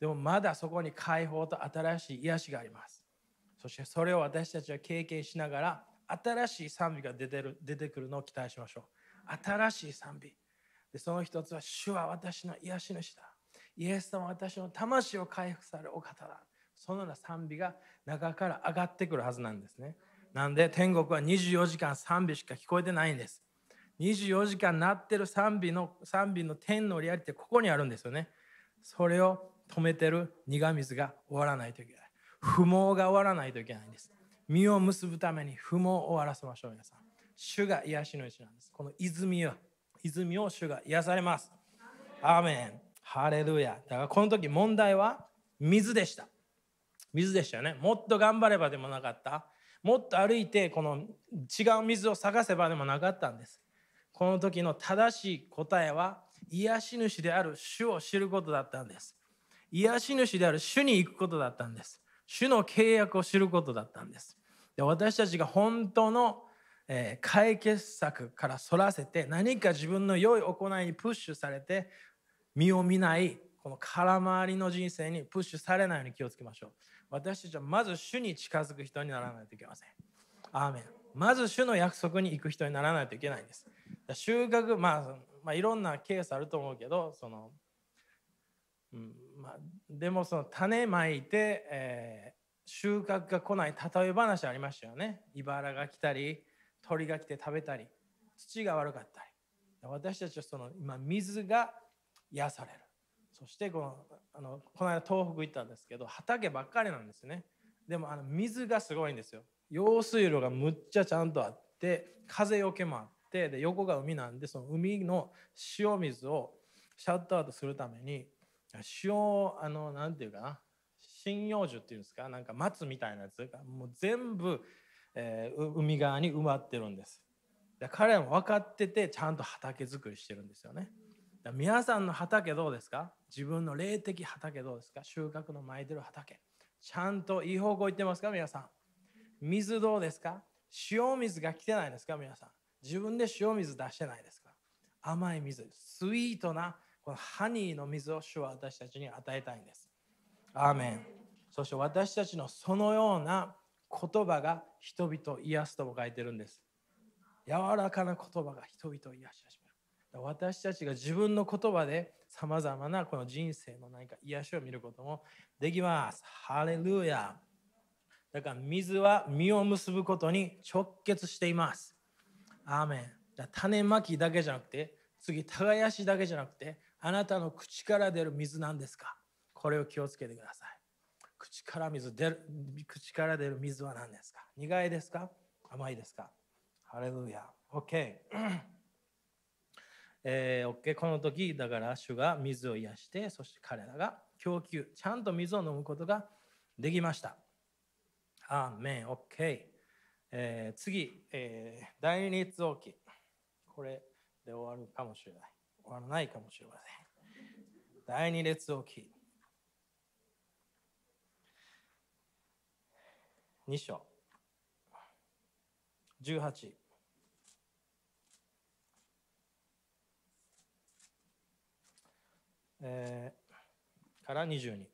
でもまだそこに解放と新しい癒しがあります。そしてそれを私たちは経験しながら新しい賛美が出てる出てくるのを期待しましょう。新しい賛美。でその一つは主は私の癒し主だ。イエス様は私の魂を回復されるお方だ。そのような賛美が中から上がってくるはずなんですね。なんで天国は24時間賛美しか聞こえてないんです。24時間鳴ってる賛美の賛美の天のリアリティここにあるんですよね。それを止めてる苦水が終わらないといけない。不毛が終わらないといけないんです。実を結ぶために不毛を終わらせましょう皆さん。主が癒しの石なんです。この泉を泉を主が癒されます。アーメン。ハレルヤ。だからこの時問題は水でした。水でしたよね。もっと頑張ればでもなかった。もっと歩いてこの違う水を探せばでもなかったんです。この時の正しい答えは癒し主である主を知ることだったんです。癒し主である主に行くことだったんです。主の契約を知ることだったんです。で私たちが本当の、えー、解決策からそらせて何か自分の良い行いにプッシュされて身を見ないこの空回りの人生にプッシュされないように気をつけましょう。私たちはまず主に近づく人にならないといけません。アーメン。まず主の約束に行く人にならないといけないんです。収穫、まあ、まあいろんなケースあると思うけどその、うん。まあ、でもその種まいて、えー、収穫が来ない例え話ありましたよね。茨が来たり鳥が来て食べたり土が悪かったり。私たちはその今水が癒される。そしてこのあのこの間東北行ったんですけど畑ばっかりなんですね。でもあの水がすごいんですよ。用水路がむっちゃちゃんとあって風よけもあってで横が海なんでその海の塩水をシャットアウトするために塩あのなんていうかな。針葉樹っていうんですか。なんか松みたいなやつがもう全部、えー、海側に埋まってるんです。で彼らも分かっててちゃんと畑作りしてるんですよね。皆さんの畑どうですか？自分の霊的畑どうですか？収穫の巻いてる畑。ちゃんといい方向行ってますか？皆さん。水どうですか？塩水が来てないですか？皆さん。自分で塩水出してないですか？甘い水。スイートなこのハニーの水を主は私たちに与えたいんです。アーメン。そして私たちのそのような言葉が人々を癒すとも書いてるんです。柔らかな言葉が人々を癒し始める。私たちが自分の言葉でさまざまなこの人生の何か癒しを見ることもできます。ハレルヤ。だから水は実を結ぶことに直結しています。アーメン。種まきだけじゃなくて次耕しだけじゃなくてあなたの口から出る水なんですか？これを気をつけてください。口から水出る口から出る水は何ですか？苦いですか？甘いですか？ハレルヤ。OK えー、OK この時だから主が水を癒してそして彼らが供給ちゃんと水を飲むことができました。アーメン。OK、えー、次、えー、第二列王記これで終わるかもしれない。終わらないかもしれません。第二列王記2章。18えー、から22読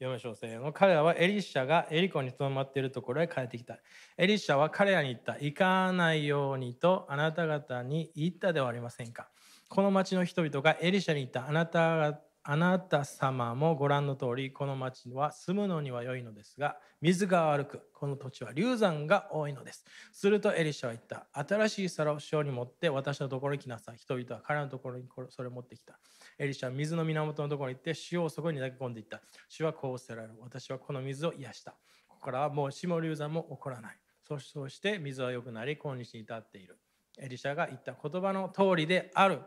みましょうせーの彼らはエリシャがエリコにとまっているところへ帰ってきた。エリシャは彼らに言った。行かないようにとあなた方に言ったではありませんか。この町の人々がエリシャに言ったあなたがあなた様もご覧の通りこの町は住むのには良いのですが水が悪くこの土地は流産が多いのですするとエリシャは言った新しい皿を塩に持って私のところに来なさい人々は彼のところにそれを持ってきたエリシャは水の源のところに行って塩をそこに投げ込んでいった。主はこうおっしゃられる。私はこの水を癒した。ここからはもう下流山も起こらない。そして水は良くなり、今日に至っている。エリシャが言った言葉の通りである。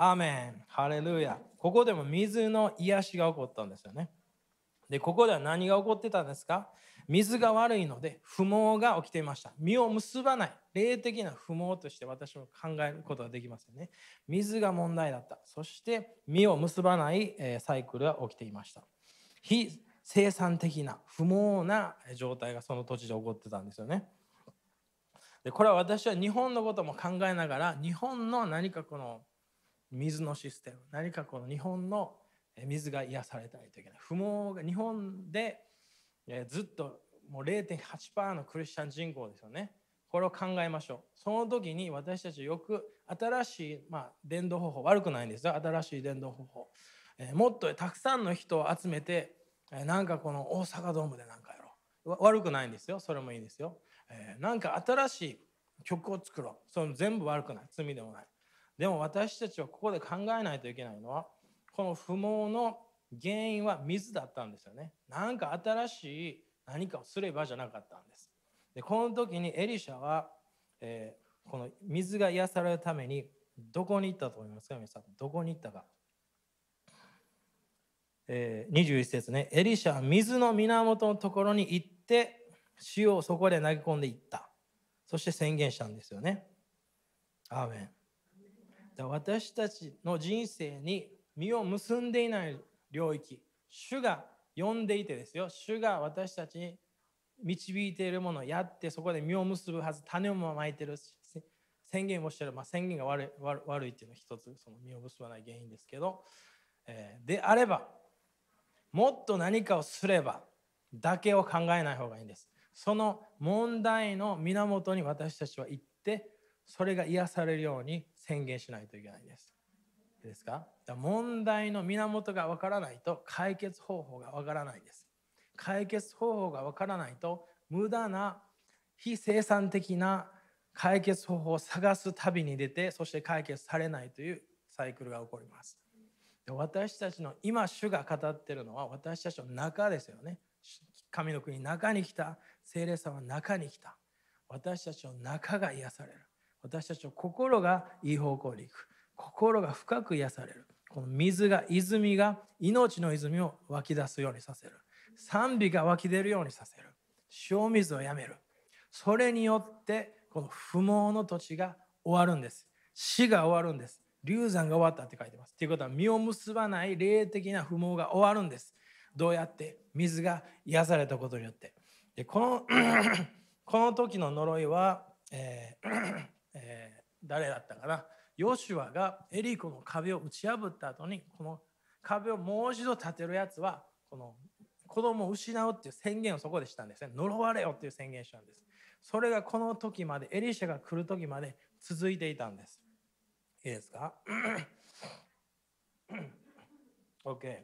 アーメン。ハレルヤ。ここでも水の癒しが起こったんですよね。で、ここでは何が起こってたんですか？水が悪いので不毛が起きていました。実を結ばない。霊的な不毛として私も考えることができますよね。水が問題だった。そして実を結ばないサイクルが起きていました。非生産的な不毛な状態がその土地で起こってたんですよね。でこれは私は日本のことも考えながら日本の何かこの水のシステム。何かこの日本の水が癒されたりといけない。不毛が日本でずっともう0.8%のクリスチャン人口ですよね。これを考えましょう。その時に私たちよく新しい、まあ、伝道方法悪くないんですよ。新しい伝道方法、えもっとたくさんの人を集めて、えなんかこの大阪ドームで何かやろう。悪くないんですよ。それもいいですよ、えなんか新しい曲を作ろう。その全部悪くない。罪でもない。でも私たちはここで考えないといけないのはこの不毛の原因は水だったんですよね。なんか新しい何かをすればじゃなかったんです。でこの時にエリシャは、えー、この水が癒されるためにどこに行ったと思いますか？皆さんどこに行ったか。えー、21節ねエリシャは水の源のところに行って塩をそこで投げ込んでいったそして宣言したんですよね。アーメン私たちの人生に実を結んでいない領域主が呼んでいてですよ。主が私たちに導いているものをやってそこで実を結ぶはず種をまいてる宣言をしてる、まあ、宣言が悪い悪いっていうのは一つその実を結ばない原因ですけど、えー、であればもっと何かをすればだけを考えない方がいいんです。その問題の源に私たちは行ってそれが癒されるように宣言しないといけないですいいですか？問題の源がわからないと解決方法がわからないです。解決方法がわからないと無駄な非生産的な解決方法を探す旅に出てそして解決されないというサイクルが起こります。で私たちの今主が語ってるのは私たちの中ですよね。神の国中に来た聖霊様は中に来た。私たちの中が癒される。私たちの心がいい方向に行く。心が深く癒される。この水が泉が命の泉を湧き出すようにさせる。賛美が湧き出るようにさせる。塩水をやめる。それによってこの不毛の土地が終わるんです。死が終わるんです。流産が終わったって書いてます。ということは実を結ばない霊的な不毛が終わるんです。どうやって水が癒されたことによって。でこの この時の呪いは、えーえー、誰だったかな？ヨシュアがエリコの壁を打ち破った後にこの壁をもう一度建てるやつはこの子供を失うっていう宣言をそこでしたんですね。呪われよっていう宣言したんです。それがこの時までエリシャが来る時まで続いていたんです。いいですか？OK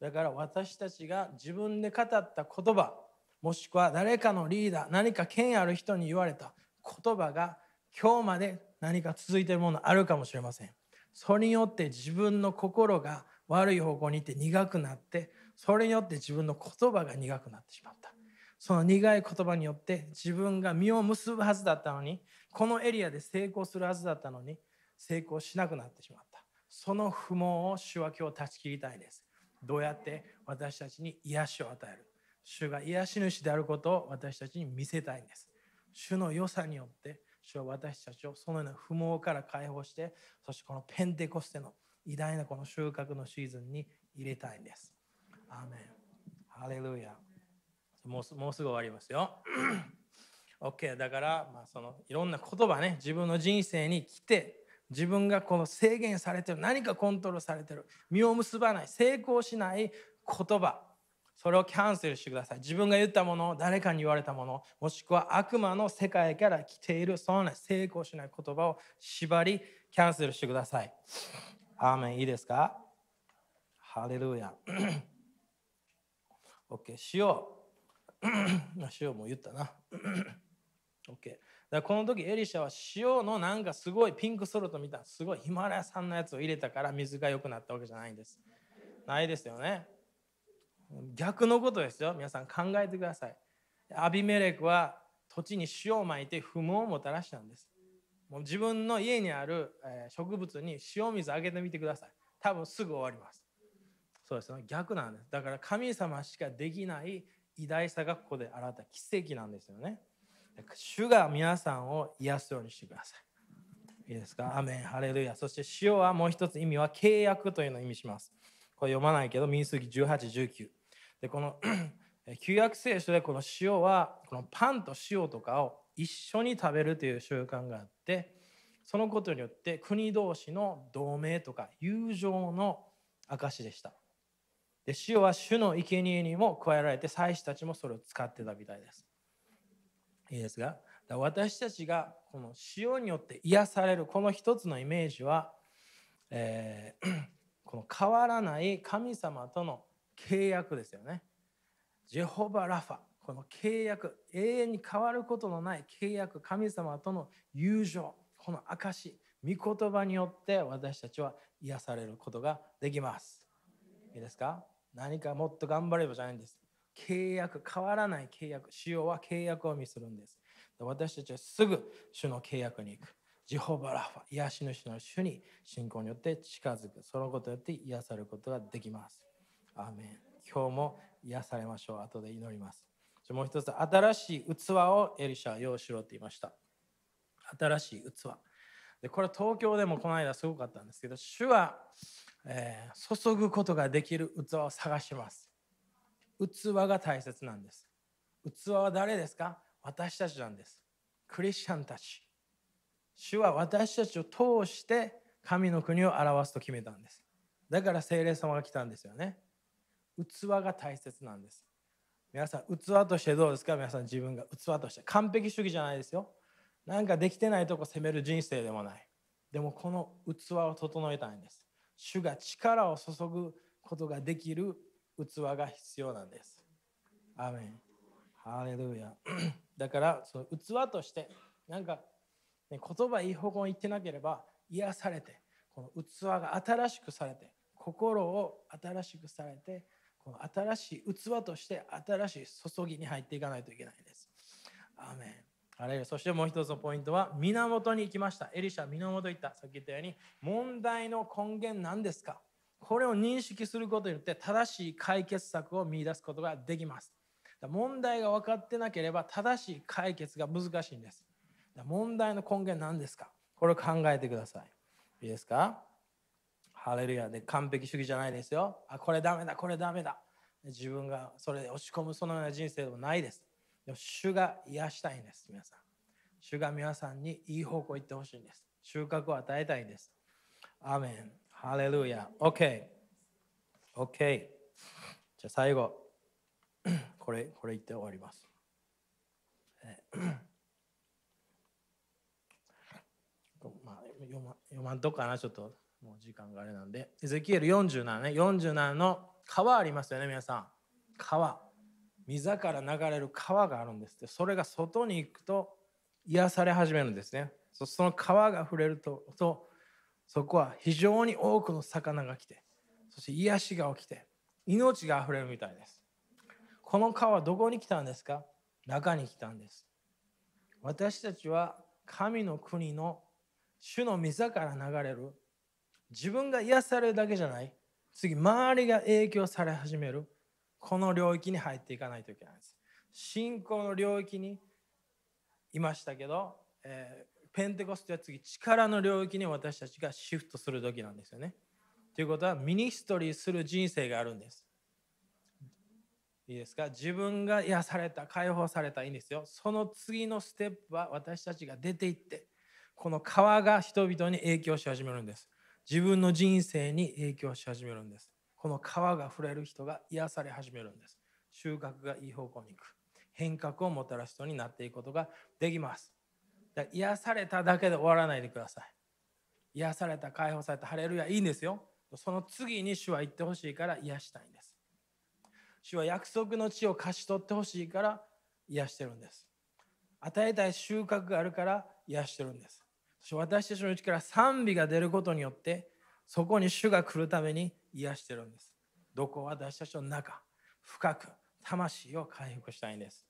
だから私たちが自分で語った言葉もしくは誰かのリーダー何か権ある人に言われた言葉が今日まで何か続いているものあるかもしれません。それによって自分の心が悪い方向に行って苦くなってそれによって自分の言葉が苦くなってしまった。その苦い言葉によって自分が実を結ぶはずだったのにこのエリアで成功するはずだったのに成功しなくなってしまった。その不毛を主は今日断ち切りたいです。どうやって私たちに癒しを与える？主が癒し主であることを私たちに見せたいんです。主の良さによって主は私たちをそのような不毛から解放して、そしてこのペンテコステの偉大なこの収穫のシーズンに入れたいんです。アーメン。ハレルヤ。もうもうすぐ終わりますよ。OK だから、まあ、そのいろんな言葉ね自分の人生に来て自分がこの制限されてる何かコントロールされてる実を結ばない成功しない言葉それをキャンセルしてください。自分が言ったもの、誰かに言われたもの、もしくは悪魔の世界から来ている、そんな成功しない言葉を縛り、キャンセルしてください。アーメン、いいですか？ハレルヤ。OK、塩。塩も言ったな。OK。からこの時エリシャは塩のなんかすごいピンクソルトみたいなすごいヒマラヤ産のやつを入れたから水が良くなったわけじゃないんです。ないですよね。逆のことですよ。皆さん考えてください。アビメレクは土地に塩をまいて不毛をもたらしたんです。もう自分の家にある植物に塩水あげてみてください。多分すぐ終わります。そうですね。逆なんです。だから神様しかできない偉大さがここで現れた奇跡なんですよね。主が皆さんを癒すようにしてください。いいですか？アメン、ハレルヤ。そして塩はもう一つ意味は契約というのを意味します。これ読まないけど、民数記18、19。で、この旧約聖書でこの塩はこのパンと塩とかを一緒に食べるという習慣があってそのことによって国同士の同盟とか友情の証でした。で塩は主の生贄にも加えられて祭司たちもそれを使ってたみたいです。いいですが私たちがこの塩によって癒されるこの一つのイメージは、えー、この変わらない神様との契約ですよね。ジェホバ・ラファこの契約永遠に変わることのない契約神様との友情この証御言葉によって私たちは癒されることができます。いいですか？何かもっと頑張ればじゃないんです。契約変わらない契約使用は契約を意味するんです。私たちはすぐ主の契約に行く。ジホバラファ癒し主の主に信仰によって近づく。そのことによって癒されることができます。アーメン。今日も癒されましょう。後で祈ります。もう一つ新しい器をエリシャは用意しろって言いました。新しい器。でこれ東京でもこの間すごかったんですけど主は、えー、注ぐことができる器を探します。器が大切なんです。器は誰ですか？私たちなんです。クリスチャンたち。主は私たちを通して神の国を表すと決めたんです。だから聖霊様が来たんですよね。器が大切なんです。皆さん器としてどうですか？皆さん自分が。器として。完璧主義じゃないですよ。なんかできてないとこ責める人生でもない。でもこの器を整えたいんです。主が力を注ぐことができる器が必要なんです。アメン。ハレルヤ。だからその器としてなんか、ね、言葉いい方向に行ってなければ癒されてこの器が新しくされて心を新しくされてこの新しい器として新しい注ぎに入っていかないといけないです。アーメンあれそしてもう一つのポイントは源に行きました。エリシャ源行った。さっき言ったように問題の根源何ですか？これを認識することによって正しい解決策を見出すことができます。問題が分かってなければ正しい解決が難しいんです。問題の根源何ですか？これを考えてください。いいですか？ハレルヤで完璧主義じゃないですよ。あ、これダメだ、これダメだ。自分がそれで落ち込むそのような人生でもないです。でも主が癒したいんです、皆さん。主が皆さんにいい方向行ってほしいんです。収穫を与えたいんです。アーメン。ハレルヤ。OK。OK。じゃあ最後。これ、これ言って終わります。まあ、読ま読まんとかな、ちょっと。もう時間があれなんで。エゼキエル47ね。47の川ありますよね、皆さん。川。水から流れる川があるんですって。それが外に行くと癒され始めるんですね。その川が触れるととそこは非常に多くの魚が来て、そして癒しが起きて、命が溢れるみたいです。この川はどこに来たんですか？中に来たんです。私たちは神の国の主の水から流れる自分が癒されるだけじゃない。次周りが影響され始める。この領域に入っていかないといけないです。信仰の領域にいましたけど、えー、ペンテコステは次力の領域に私たちがシフトする時なんですよね。ということはミニストリーする人生があるんです。いいですか？自分が癒された解放されたいいんですよ。その次のステップは私たちが出ていってこの川が人々に影響し始めるんです。自分の人生に影響し始めるんです。この川が触れる人が癒され始めるんです。収穫がいい方向に行く。変革をもたらす人になっていくことができます。だ癒されただけで終わらないでください。癒された、解放された、ハレルヤ、いいんですよ。その次に主は言ってほしいから癒したいんです。主は約束の地を勝ち取ってほしいから癒してるんです。与えたい収穫があるから癒してるんです私たちのうちから賛美が出ることによってそこに主が来るために癒してるんです。どこ私たちの中深く魂を回復したいんです。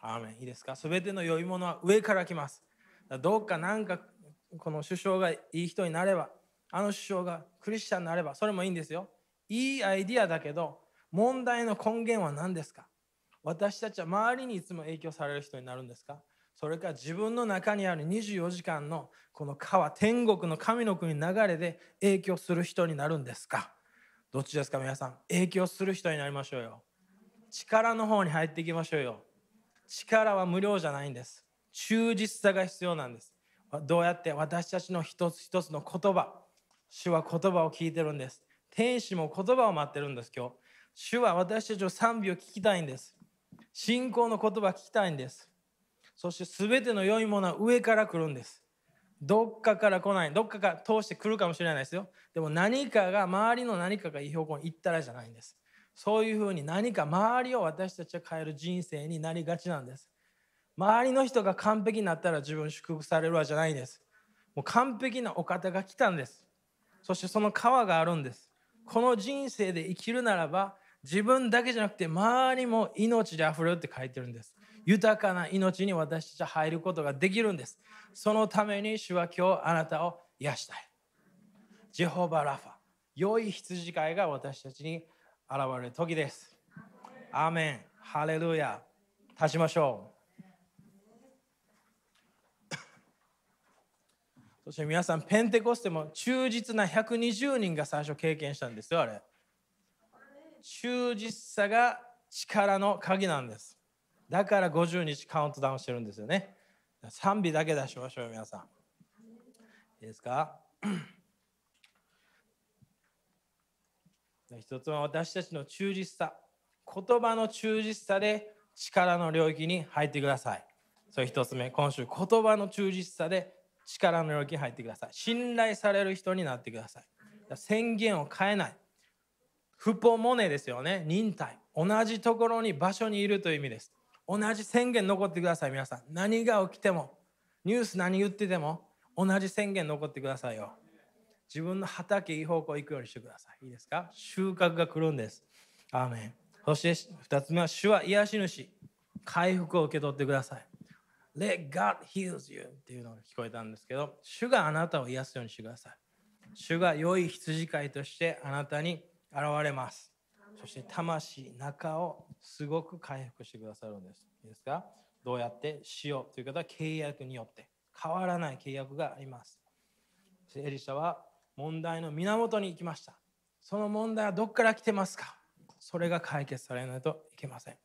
アーメン。いいですか？全ての良いものは上から来ます。どっかなんかこの首相がいい人になればあの首相がクリスチャンになればそれもいいんですよ。いいアイディアだけど問題の根源は何ですか？私たちは周りにいつも影響される人になるんですか？それから自分の中にある24時間のこの川天国の神の国流れで影響する人になるんですか？どっちですか皆さん？影響する人になりましょうよ。力の方に入っていきましょうよ。力は無料じゃないんです。忠実さが必要なんです。どうやって？私たちの一つ一つの言葉。主は言葉を聞いてるんです。天使も言葉を待ってるんです今日。主は私たちの賛美を聞きたいんです。信仰の言葉聞きたいんです。そして全ての良いものは上から来るんです。どっかから来ない。どっかから通してくるかもしれないですよ。でも何かが周りの何かがいい方向に行ったらじゃないんです。そういうふうに何か周りを私たちは変える人生になりがちなんです。周りの人が完璧になったら自分祝福されるわじゃないんです。もう完璧なお方が来たんです。そしてその川があるんです。この人生で生きるならば自分だけじゃなくて周りも命で溢れるって書いてるんです。豊かな命に私たちは入ることができるんです。そのために主は今日あなたを癒したい。ジェホバ・ラファ良い羊飼いが私たちに現れる時です。アーメン。ハレルヤ。立ちましょう。そして皆さん、ペンテコステも忠実な120人が最初経験したんですよ、あれ。忠実さが力の鍵なんです。だから50日カウントダウンしてるんですよね。賛美だけ出しましょうよ、皆さん。いいですか？一つは私たちの忠実さ。言葉の忠実さで力の領域に入ってください。それ一つ目、今週、言葉の忠実さで力の領域に入ってください。信頼される人になってください。宣言を変えない。不法モネですよね。忍耐。同じところに場所にいるという意味です。同じ宣言残ってください、皆さん。何が起きても、ニュース何言ってても、同じ宣言残ってくださいよ。自分の畑いい方向行くようにしてください。いいですか？収穫が来るんです。アーメン。そして2つ目は、主は癒し主。回復を受け取ってください。Let God heals you っていうのが聞こえたんですけど、主があなたを癒すようにしてください。主が良い羊飼いとしてあなたに現れます。そして魂、中をすごく回復してくださるんです。いいですか？どうやってしようという方は契約によって変わらない契約があります。エリシャは問題の源に行きました。その問題はどこから来てますか？それが解決されないといけません。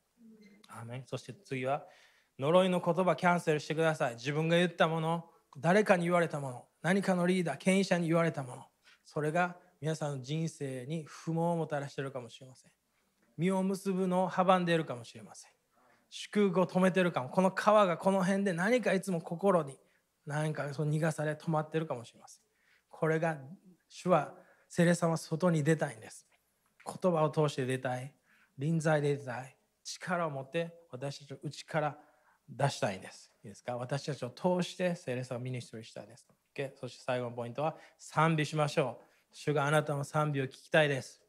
アーメンそして次は呪いの言葉キャンセルしてください。自分が言ったもの、誰かに言われたもの、何かのリーダー、権威者に言われたもの、それが皆さんの人生に不毛をもたらしているかもしれません。実を結ぶのを阻んでいるかもしれません。祝福を止めてるかも。この川がこの辺で何かいつも心に何かその逃がされ止まってるかもしれません。これが主は聖霊様は外に出たいんです。言葉を通して出たい。臨在で出たい。力を持って私たちの内から出したいんです。いいですか？私たちを通して聖霊様をミニストリーしたいです。o そして最後のポイントは賛美しましょう。主があなたの賛美を聞きたいです。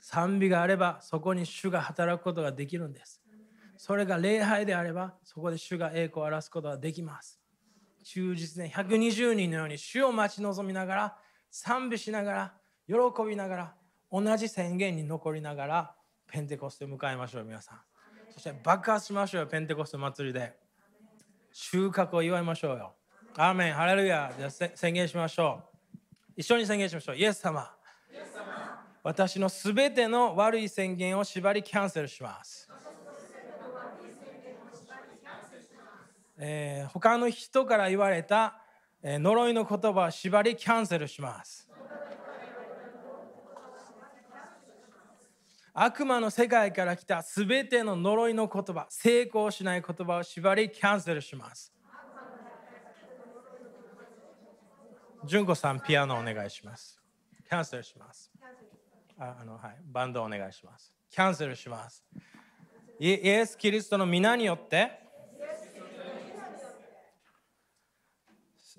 賛美があればそこに主が働くことができるんです。それが礼拝であればそこで主が栄光を表すことができます。忠実に120人のように主を待ち望みながら賛美しながら喜びながら同じ宣言に残りながらペンテコステを迎えましょう皆さん。そして爆発しましょうよ、ペンテコステ祭りで。収穫を祝いましょうよ。アーメン、ハレルヤ。じゃ宣言しましょう。一緒に宣言しましょう。イエス様。私のすべての悪い宣言を縛りキャンセルします。えー、他の人から言われた、えー、呪いの言葉を縛りキャンセルします。悪魔の世界から来たすべての呪いの言葉、成功しない言葉を縛りキャンセルします。純子さん、ピアノお願いします。キャンセルします。ああのはい、バンドお願いします。キャンセルします。イエス・キリストの皆によって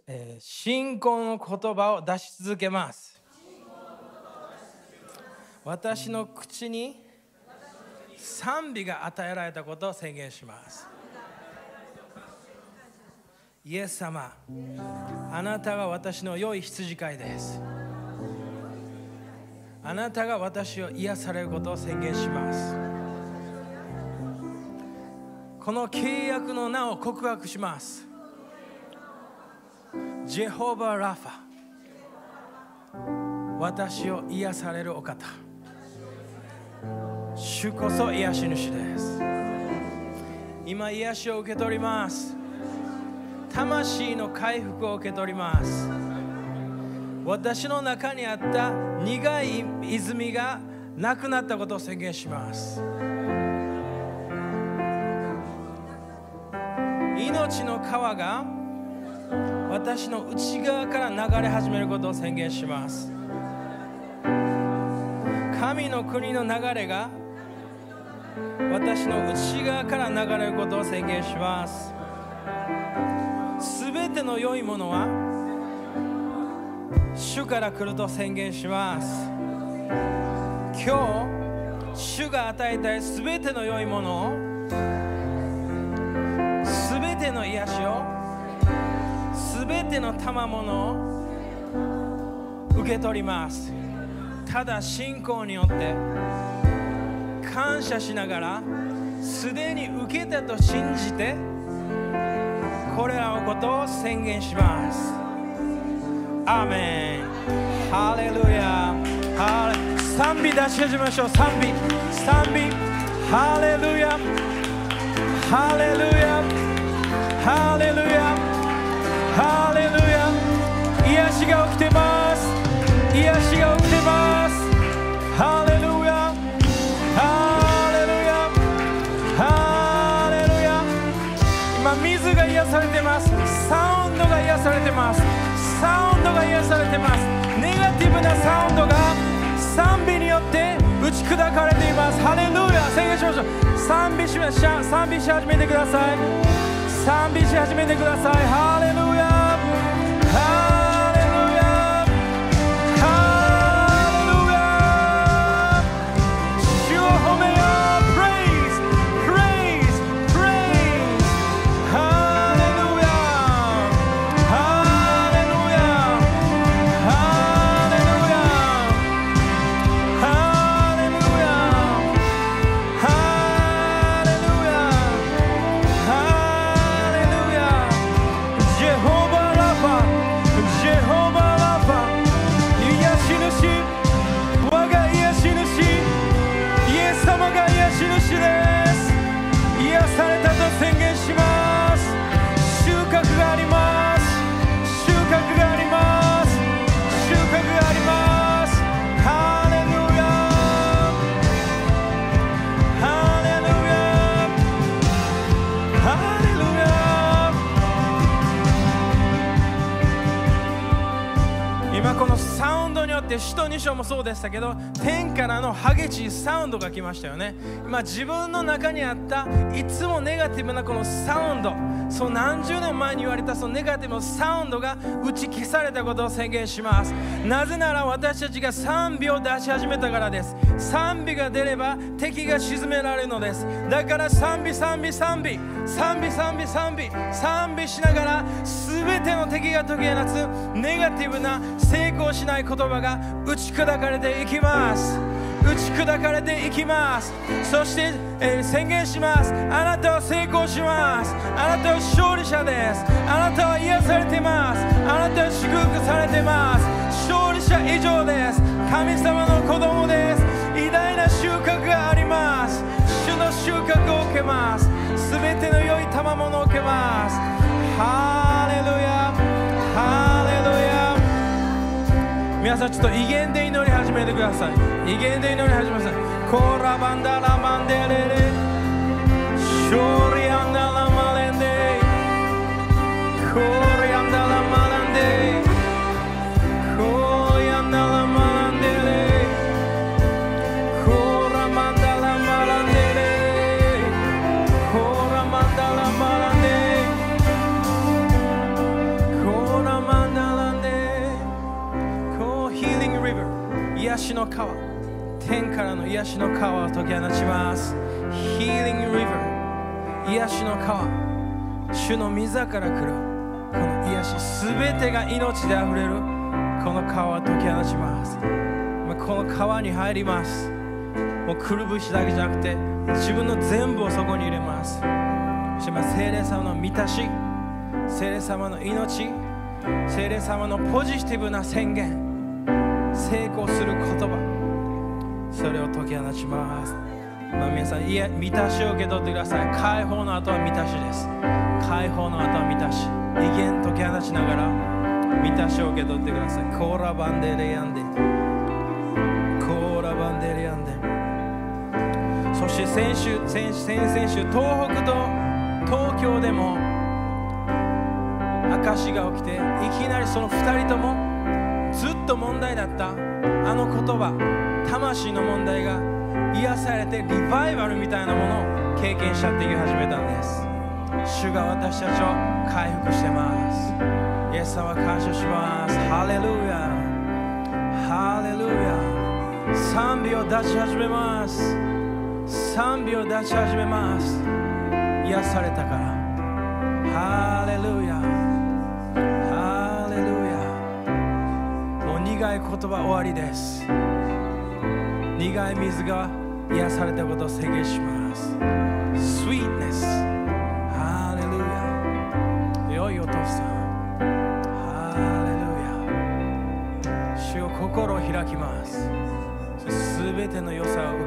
えー信仰の言葉を出し続けます私の口に賛美が与えられたことを宣言しますイエス様あなたが私の良い羊飼いです。あなたが私を癒されることを宣言します。この契約の名を告白します。ジェホバ・ラファ私を癒されるお方。主こそ癒し主です。今癒しを受け取ります。魂の回復を受け取ります。私の中にあった苦い泉がなくなったことを宣言します。命の川が私の内側から流れ始めることを宣言します。神の国の流れが私の内側から流れることを宣言します。ての良いものは主から来ると宣言します。今日主が与えたいすべての良いものをすべての癒しをすべての賜物を受け取ります。ただ信仰によって感謝しながらすでに受けたと信じてこれらのことを宣言します。アーメンハレルヤハレ賛美出し始めましょう。賛美。賛美。ハレルヤハレルヤハレルヤハレルヤ癒しが起きてます。癒しが起きてます。ハレルヤされてます。サウンドが癒されてます。サウンドが癒されてます。ネガティブなサウンドが賛美によって打ち砕かれています。ハレルヤ宣言しましょう。賛美しまし賛美し始めてください。賛美し始めてください。ハレルヤで使徒2章もそうでしたけど天からの激しいサウンドが来ましたよね。今自分の中にあったいつもネガティブなこのサウンドそう何十年前に言われたそのネガティブなサウンドが打ち消されたことを宣言します。なぜなら私たちが賛美を出し始めたからです。賛美が出れば敵が沈められるのです。だから賛美賛美賛美。賛美賛美賛美。賛美しながら全ての敵が解き放つネガティブな成功しない言葉が打ち砕かれていきます。打ち砕かれていきます。そして、えー宣言します。あなたは成功します。あなたは勝利者です。あなたは癒されてます。あなたは祝福されてます。勝利者以上です。神様の子供です。偉大な収穫があります。主の収穫を受けます。すべての良い賜物を受けます。ハレルヤ。ハレルヤ。皆さんちょっと威厳で祈り始めてください。威厳で祈り始めてくださいコーラバンダラマンデレレ。ショリアンダラマレンデ。コーからの癒しの川を解き放ちます。Healing River 癒しの川。主の御座から来るこの癒しすべてが命であふれる。この川を解き放ちます。この川に入ります。もうくるぶしだけじゃなくて自分の全部をそこに入れます。そしてまあ聖霊様の満たし聖霊様の命聖霊様のポジティブな宣言成功する言葉。それを解き放ちます、まあ、皆さんいや満たしを受け取ってください解放の後は満たしです。解放の後は満たし。威厳解き放ちながら満たしを受け取ってくださいコーラバンデレヤンデ。コーラバンデレヤンデ。そして先週先先々週東北と東京でも証が起きていきなりその2人ともずっと問題だったあの言葉。魂の問題が癒されてリバイバルみたいなものを経験したって言い始めたんです。主が私たちを回復してます。イエス様感謝します。ハレルヤ。ハレルヤ。賛美を出し始めます。賛美を出し始めます。癒されたから。ハレルヤ。ハレルヤ。もう苦い言葉終わりです。苦い水が癒されたことを宣言します。Sweetness. ハレルヤ良いお父さん。ハレルヤ主を心を開きます。すべての良さを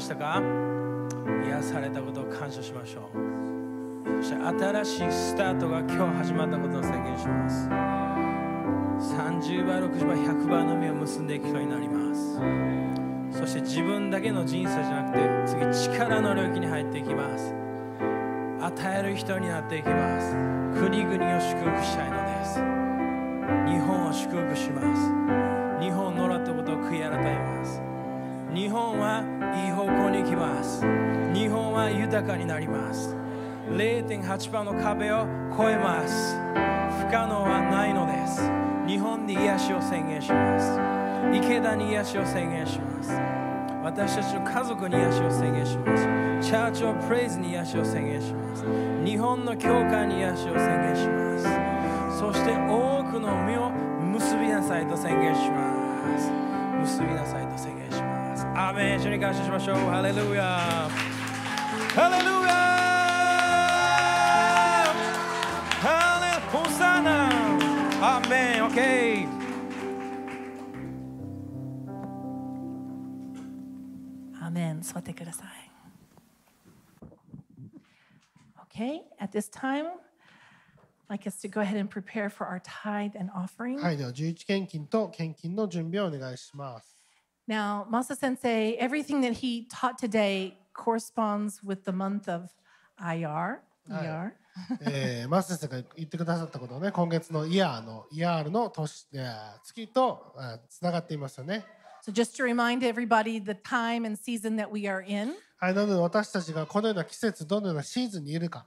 ましたか？癒されたことを感謝しましょう。そして新しいスタートが今日始まったことを宣言します。30倍60倍100倍の実を結んでいく人になります。そして自分だけの人生じゃなくて次力の領域に入っていきます。与える人になっていきます。国々を祝福したいのです。日本を祝福します。豊かになります。0.8%の壁を越えます。不可能はないのです。日本に癒しを宣言します。池田に癒しを宣言します。私たちの家族に癒しを宣言します。チャーチオプレイズに癒しを宣言します。日本の教会に癒しを宣言します。そして多くの実を結びなさいと宣言します。結びなさいと宣言します。アーメン。主に感謝しましょう。ハレルヤ ハレルヤハレホサナアーメンオッケー Amen. 座ってください。Okay, at this time, I'd like us to go ahead and prepare for our tithe and offering. はい、では11献金と献金の準備をお願いします。 Now, Masa Sensei, everything that he taught today corresponds with the month of IR. ER. えー、マス先生が言ってくださったことはね、今月のイヤーの、イヤールの年、えー月とつながっていますよね。So, just to remind everybody the time and season that we are in. はい、なので私たちがこのような季節、どのようなシーズンにいるか。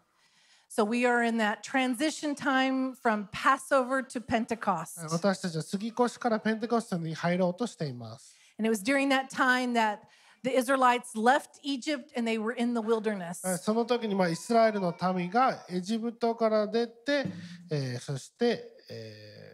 So, we are in that transition time from Passover to Pentecost. 私たちは杉越からペンテコステに入ろうとしています。And it was during that time that the Israelites left Egypt and they were in the wilderness. その時にまあイスラエルの民がエジプトから出て、えーそして、えー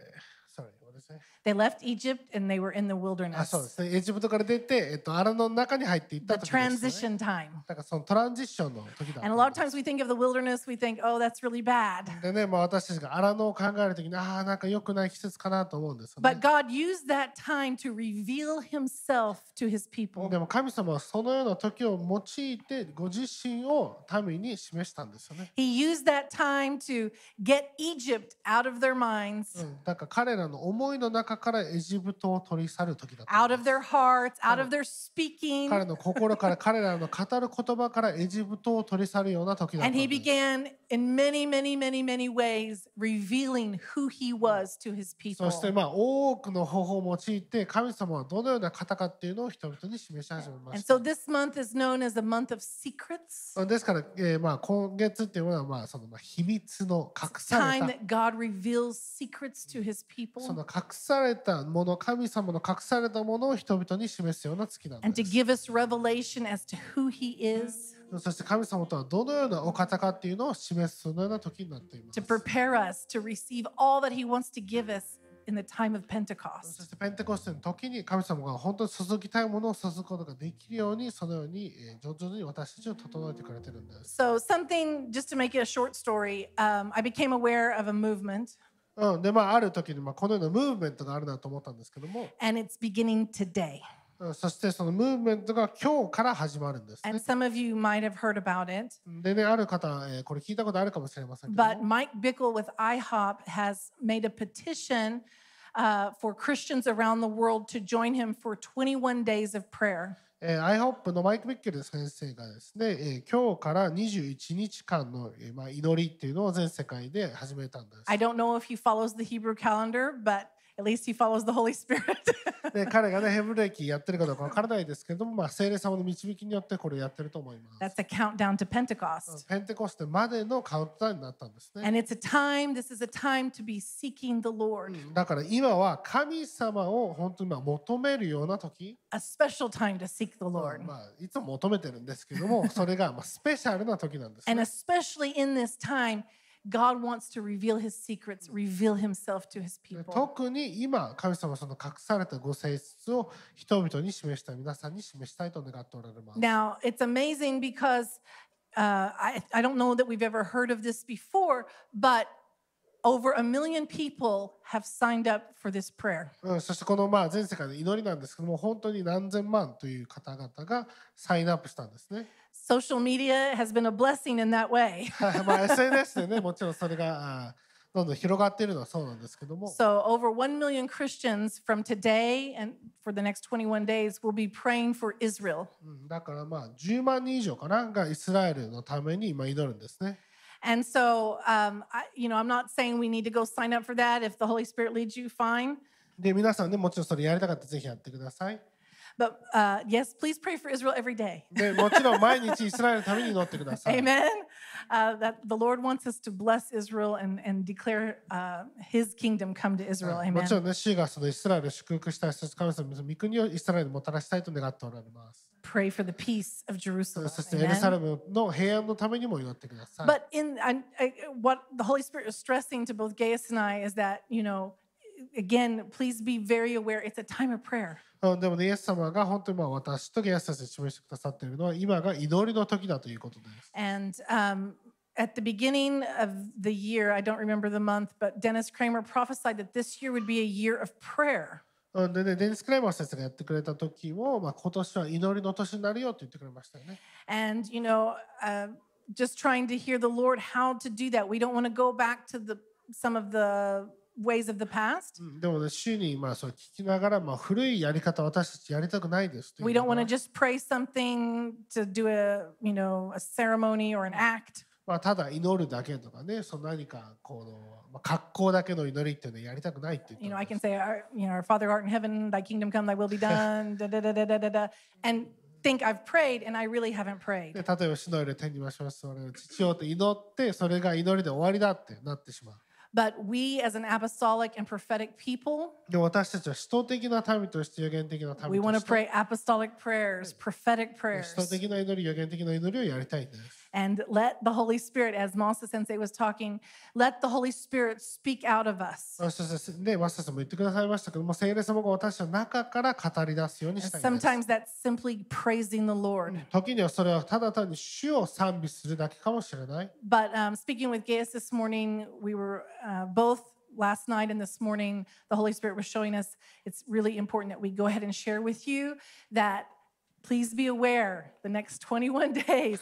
ですね。 They left Egypt and they were in the あ wilderness. そうですね。エジプトから出て、えっと、荒野の中に入っていっ The た時でした、ね。 transition time. だからそのトランジッションの時だった And a ん lot of です times we think of the wilderness, we think, oh, that's really bad. でね、まあ、私たちが荒野を考えるときに、ああ、なんか良くない季節かなと思うんですよ、ね But。God used that time to reveal himself to his people. でも神様はそのような時を用いてご自身を民に示したんですよね。 He used that time to get Egypt out of their minds, うん、だから彼らの思い の中からエジプトを取り去る時だったん out で of す。their hearts, out of their speaking. 彼の心から彼らの語る言葉からエジプトを取り去るような時だった And ん he began in many, many, many, many ways revealing who he was to his そ people. してまあ多くの方法を用いて神様はどのような方かっていうのを人々に示し始めま And した so。this month is known as a month of secrets. ですから、えーまあ今月っていうのはまあそのまあ秘密の隠さ Time れた that God reveals secrets to his その people 隠されたもの神様の隠されたものを人々に示すような月なん and で to す。give us revelation as to who he is, そして神様とはどのようなお方かっていうのを示すそのような時になっています to。prepare us to receive all that he wants to give us in the time of そ Pentecost. してペンテコステの時に神様が本当に注ぎたいものを注ぐことができるようにそのようにえー徐々に私たちを整えてくれてるんです。So, something, just to make it a short story, um, I became aware of a movement, うん、でまあある時にまあこのようなムーブメントがあるなと思ったんですけども、 and it's beginning today. うん、そしてそのムーブメントが今日から始まるんです And ね。 some of you might have heard about it. でねある方、えーこれ聞いたことあるかもしれませんけど But も Mike Bickle with IHOP has made a petition uh, for Christians around the world to join him for 21 days of prayer. えー、IHOP のマイク・ビッケル先生がですね、えー今日から21日間の、えーまあ、祈りっていうのを全世界で始めたんです。I don't know if he follows the Hebrew calendar, but at least he follows the Holy Spirit. で彼がねヘブル歴やってるかどうかわからないですけれども、まあ、聖霊様の導きによってこれやってると思います。That's a countdown to Pentecost. ペンテコステまでのカウントダウンになったんですね。And it's a time, this is a time to be seeking the Lord, だから今は神様を本当にまあ求めるような時、a special time to seek the Lord. まあ、いつも求めてるんですけどもそれがまあスペシャルな時なんです、And ね。especially in this time, God wants to reveal his secrets, reveal himself to his で people. 特に今神様はその隠されたご性質を人々に示したい皆さんに示したいと願っておられます。 Now, it's amazing because uh, I, I don't know that we've ever heard of this before, but over a million people have signed up for this prayer. うん、そしてこのまあ全世界の祈りなんですけども本当に何千万という方々がサインアップしたんですね。 Social media has been a blessing in that way. はいまあ SNS でねもちろんそれがあーどんどん広がっているのはそうなんですけども、 So, over 1 million Christians from today and for the next 21 days will be praying for Israel. うんだからまあ10万人以上かながイスラエルのために今祈るんですね。 And so, um, I, you know, I'm not saying we need to go sign up for that. If the Holy Spirit leads you, fine. で皆さんねもちろんそれやりたかったらぜひやってください。 But uh, yes, please pray for Israel every day. でもちろん毎日イスラエルのために祈ってください。 Amen. Uh, that the Lord wants us to bless Israel and, and declare uh, his kingdom come to Israel. も Amen. ちろんね、主がそのイスラエルを祝福したい、そして神様の御国をイスラエルにもたらしたいと願っておられます。 Pray for the peace of Jerusalem. そしてエルサレ Amen. ムの平安のためにも祈ってください。 But in I, I, what the Holy Spirit is stressing to both Gaius and I is that, you know, again, please be very aware it's a time of prayer. うんでもね、イエス様が本当にまあ私とゲアスたちに示してくださっているのは、今が祈りの時だということです。 And um, at the beginning of the year, I don't remember the month, but Dennis Kramer prophesied that this year would be a year of prayer. うんでね、デニス・クレイマー先生がやってくれた時も、まあ、今年は祈りの年になるよと言ってくれましたよね。 And, you know, uh, just trying to hear the Lord how to do that. We don't want to go back to the some of the ways of the past. うんでもね、主にまあそう聞きながら、まあ、古いやり方私たちやりたくないです We の don't が want to just pray something to do a, you know, a ceremony or an act. まあ、ただ祈るだけとかね、その何かこの、まあ、格好だけの祈りっていうのはやりたくないって言って You る know, ん I で can す say, our, you know, our Father art in heaven, thy kingdom come, thy will be done, da, da, da, da, da, da, da, and think I've prayed and I really haven't prayed. で例えば主のより天にまします我々父よって祈ってそれが祈りで終わりだってなってしまう。But we as an apostolic and prophetic people, we want to pray apostolic prayers, prophetic prayers 徒的な祈り予言的な祈りをやりたいんです。 And let the Holy Spirit, as Masa Sensei was talking, let the Holy Spirit speak out of us. そしてね、マスターさんも言ってくださいましたけども、聖霊様が私の中から語り出すようにしたいんです。 Sometimes that's simply praising the Lord. 時にはそれはただ単に主を賛美するだけかもしれない。 But um, speaking with Gaius this morning, we were uh, both last night and this morning, the Holy Spirit was showing us it's really important that we go ahead and share with you that please be aware the next 21 days,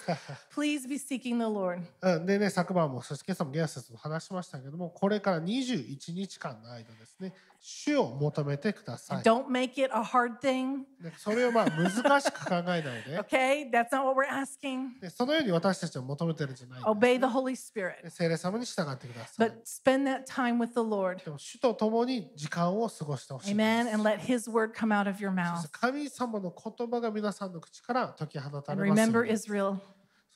please be seeking the Lord. うんでね、昨晩も、そして今朝もゲアスと話しましたけども、これから21日間の間ですね、主を求めてください。Don't make it a hard thing, でそれをまあ難しく考えないで、okay? That's not what we're asking. でそのように私たちは求めてるんじゃないんです Obey the Holy Spirit, で聖霊様に従ってください but。spend that time with the Lord. でも主と共に時間を過ごしてほしいで Amen. す And。let His word come out of your そ mouth. 神様の言葉が皆さんの口から解き放た And れますよう remember に。Israel.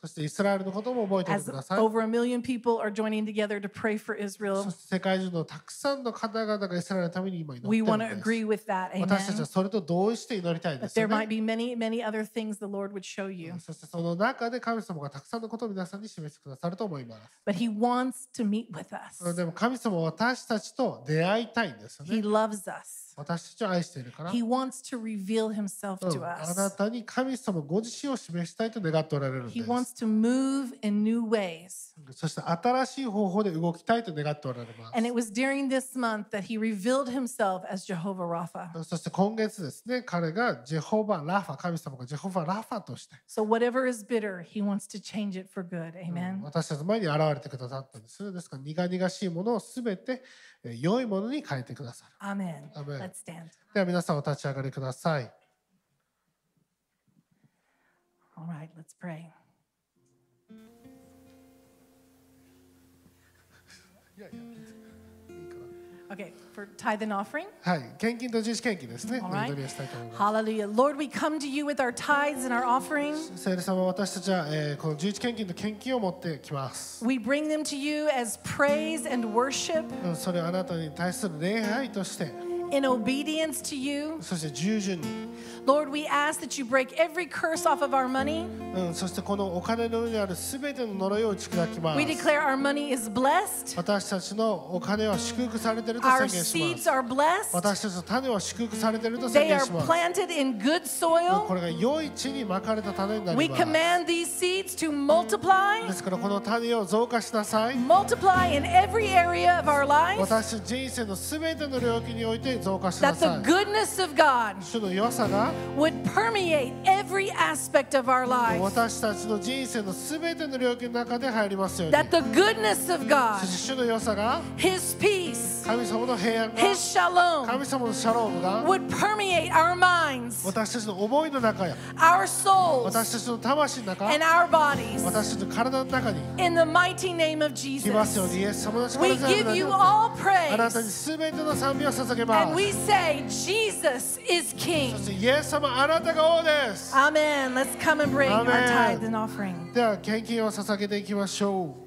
そしてイスラエルのことも覚えておい as てください。over a million people are joining together to pray for そ Israel. して世界中のたくさんの方々がイスラエルのために今祈って We る want ん to です agree。with that. 私たちは.それと同意して祈りたいで But すよ there might ね。be many, many other things the Lord would show you. そしてその中で神様がたくさんのことを皆さんに示してくださると思います。But He wants to meet with us. でも神様は私たちと出会いたいんですよ He ね。loves us. 私たちを愛しているから。He wants to reveal Himself うん to あな us. たに神様ご自身を示したいと願っておられるんで He す。wants to move in new ways. そして新しい方法で動きたいと願っておられま And it was during this month that He revealed Himself as Jehovah Rapha. す。そして今月ですね、彼がジェホバ・ラファ、神様がジェホバ・ラファとして、So whatever is bitter, He wants to change it for good. うん Amen. 私たちの前に現れてくださったんですね。ですから苦々しいものをすべてえー良いものに変えてくださる。Amen. Amen. Let's stand. では皆さんお立ち上がりください。All right, let's pray. いやいや、Okay, for tithe and offering. な。はい、献金と自主献金ですね。お Alright. 祈りをしたいと思います。 Hallelujah. Lord, we come to you with our tithes and our offering. 聖霊様、私たちは、えーこの十一献金と献金を持ってきます。 We bring them to you as praise and worship うんそれをあなたに対する礼拝として、 in obedience to you. そして従順に、 Lord, we ask that you break every curse off of our money. うん、そしてこのお金の上にあるすべての呪いを打ち砕きま We す。 declare our money is blessed, 私たちのお金は祝福されていると our 宣言しま seeds す。 are blessed, 私たちの種は祝福されていると宣 they 言 are します。 planted in good こ soil. れが良い地にまかれた種にな We ります。 command these seeds to multiply, ですからこの種を増加しなさい。 multiply in every area of our life, 私たち人生のすべての領域において増加しな that さ the い。 goodness of God 主の良さ が would permeate every aspect of our lives. 私たちの人生のすべての領域の中で入りますように。 That the goodness of そ God, して主の良さが His peace, 神様の平安が His shalom 神様のシャロームが would permeate our minds, 私たちの思いの中や our souls, 私たちの魂の中 and our bodies. 私たちの体の中に In the mighty name of 来ますよう Jesus, にイエス様の力 we によって give you all あなたに praise すべての賛美を捧げま and す we say, Jesus is そ King. して イエス様あなたが王です Amen. Let's come and bring our Amen. tithe and offering. では献金を捧げていきましょう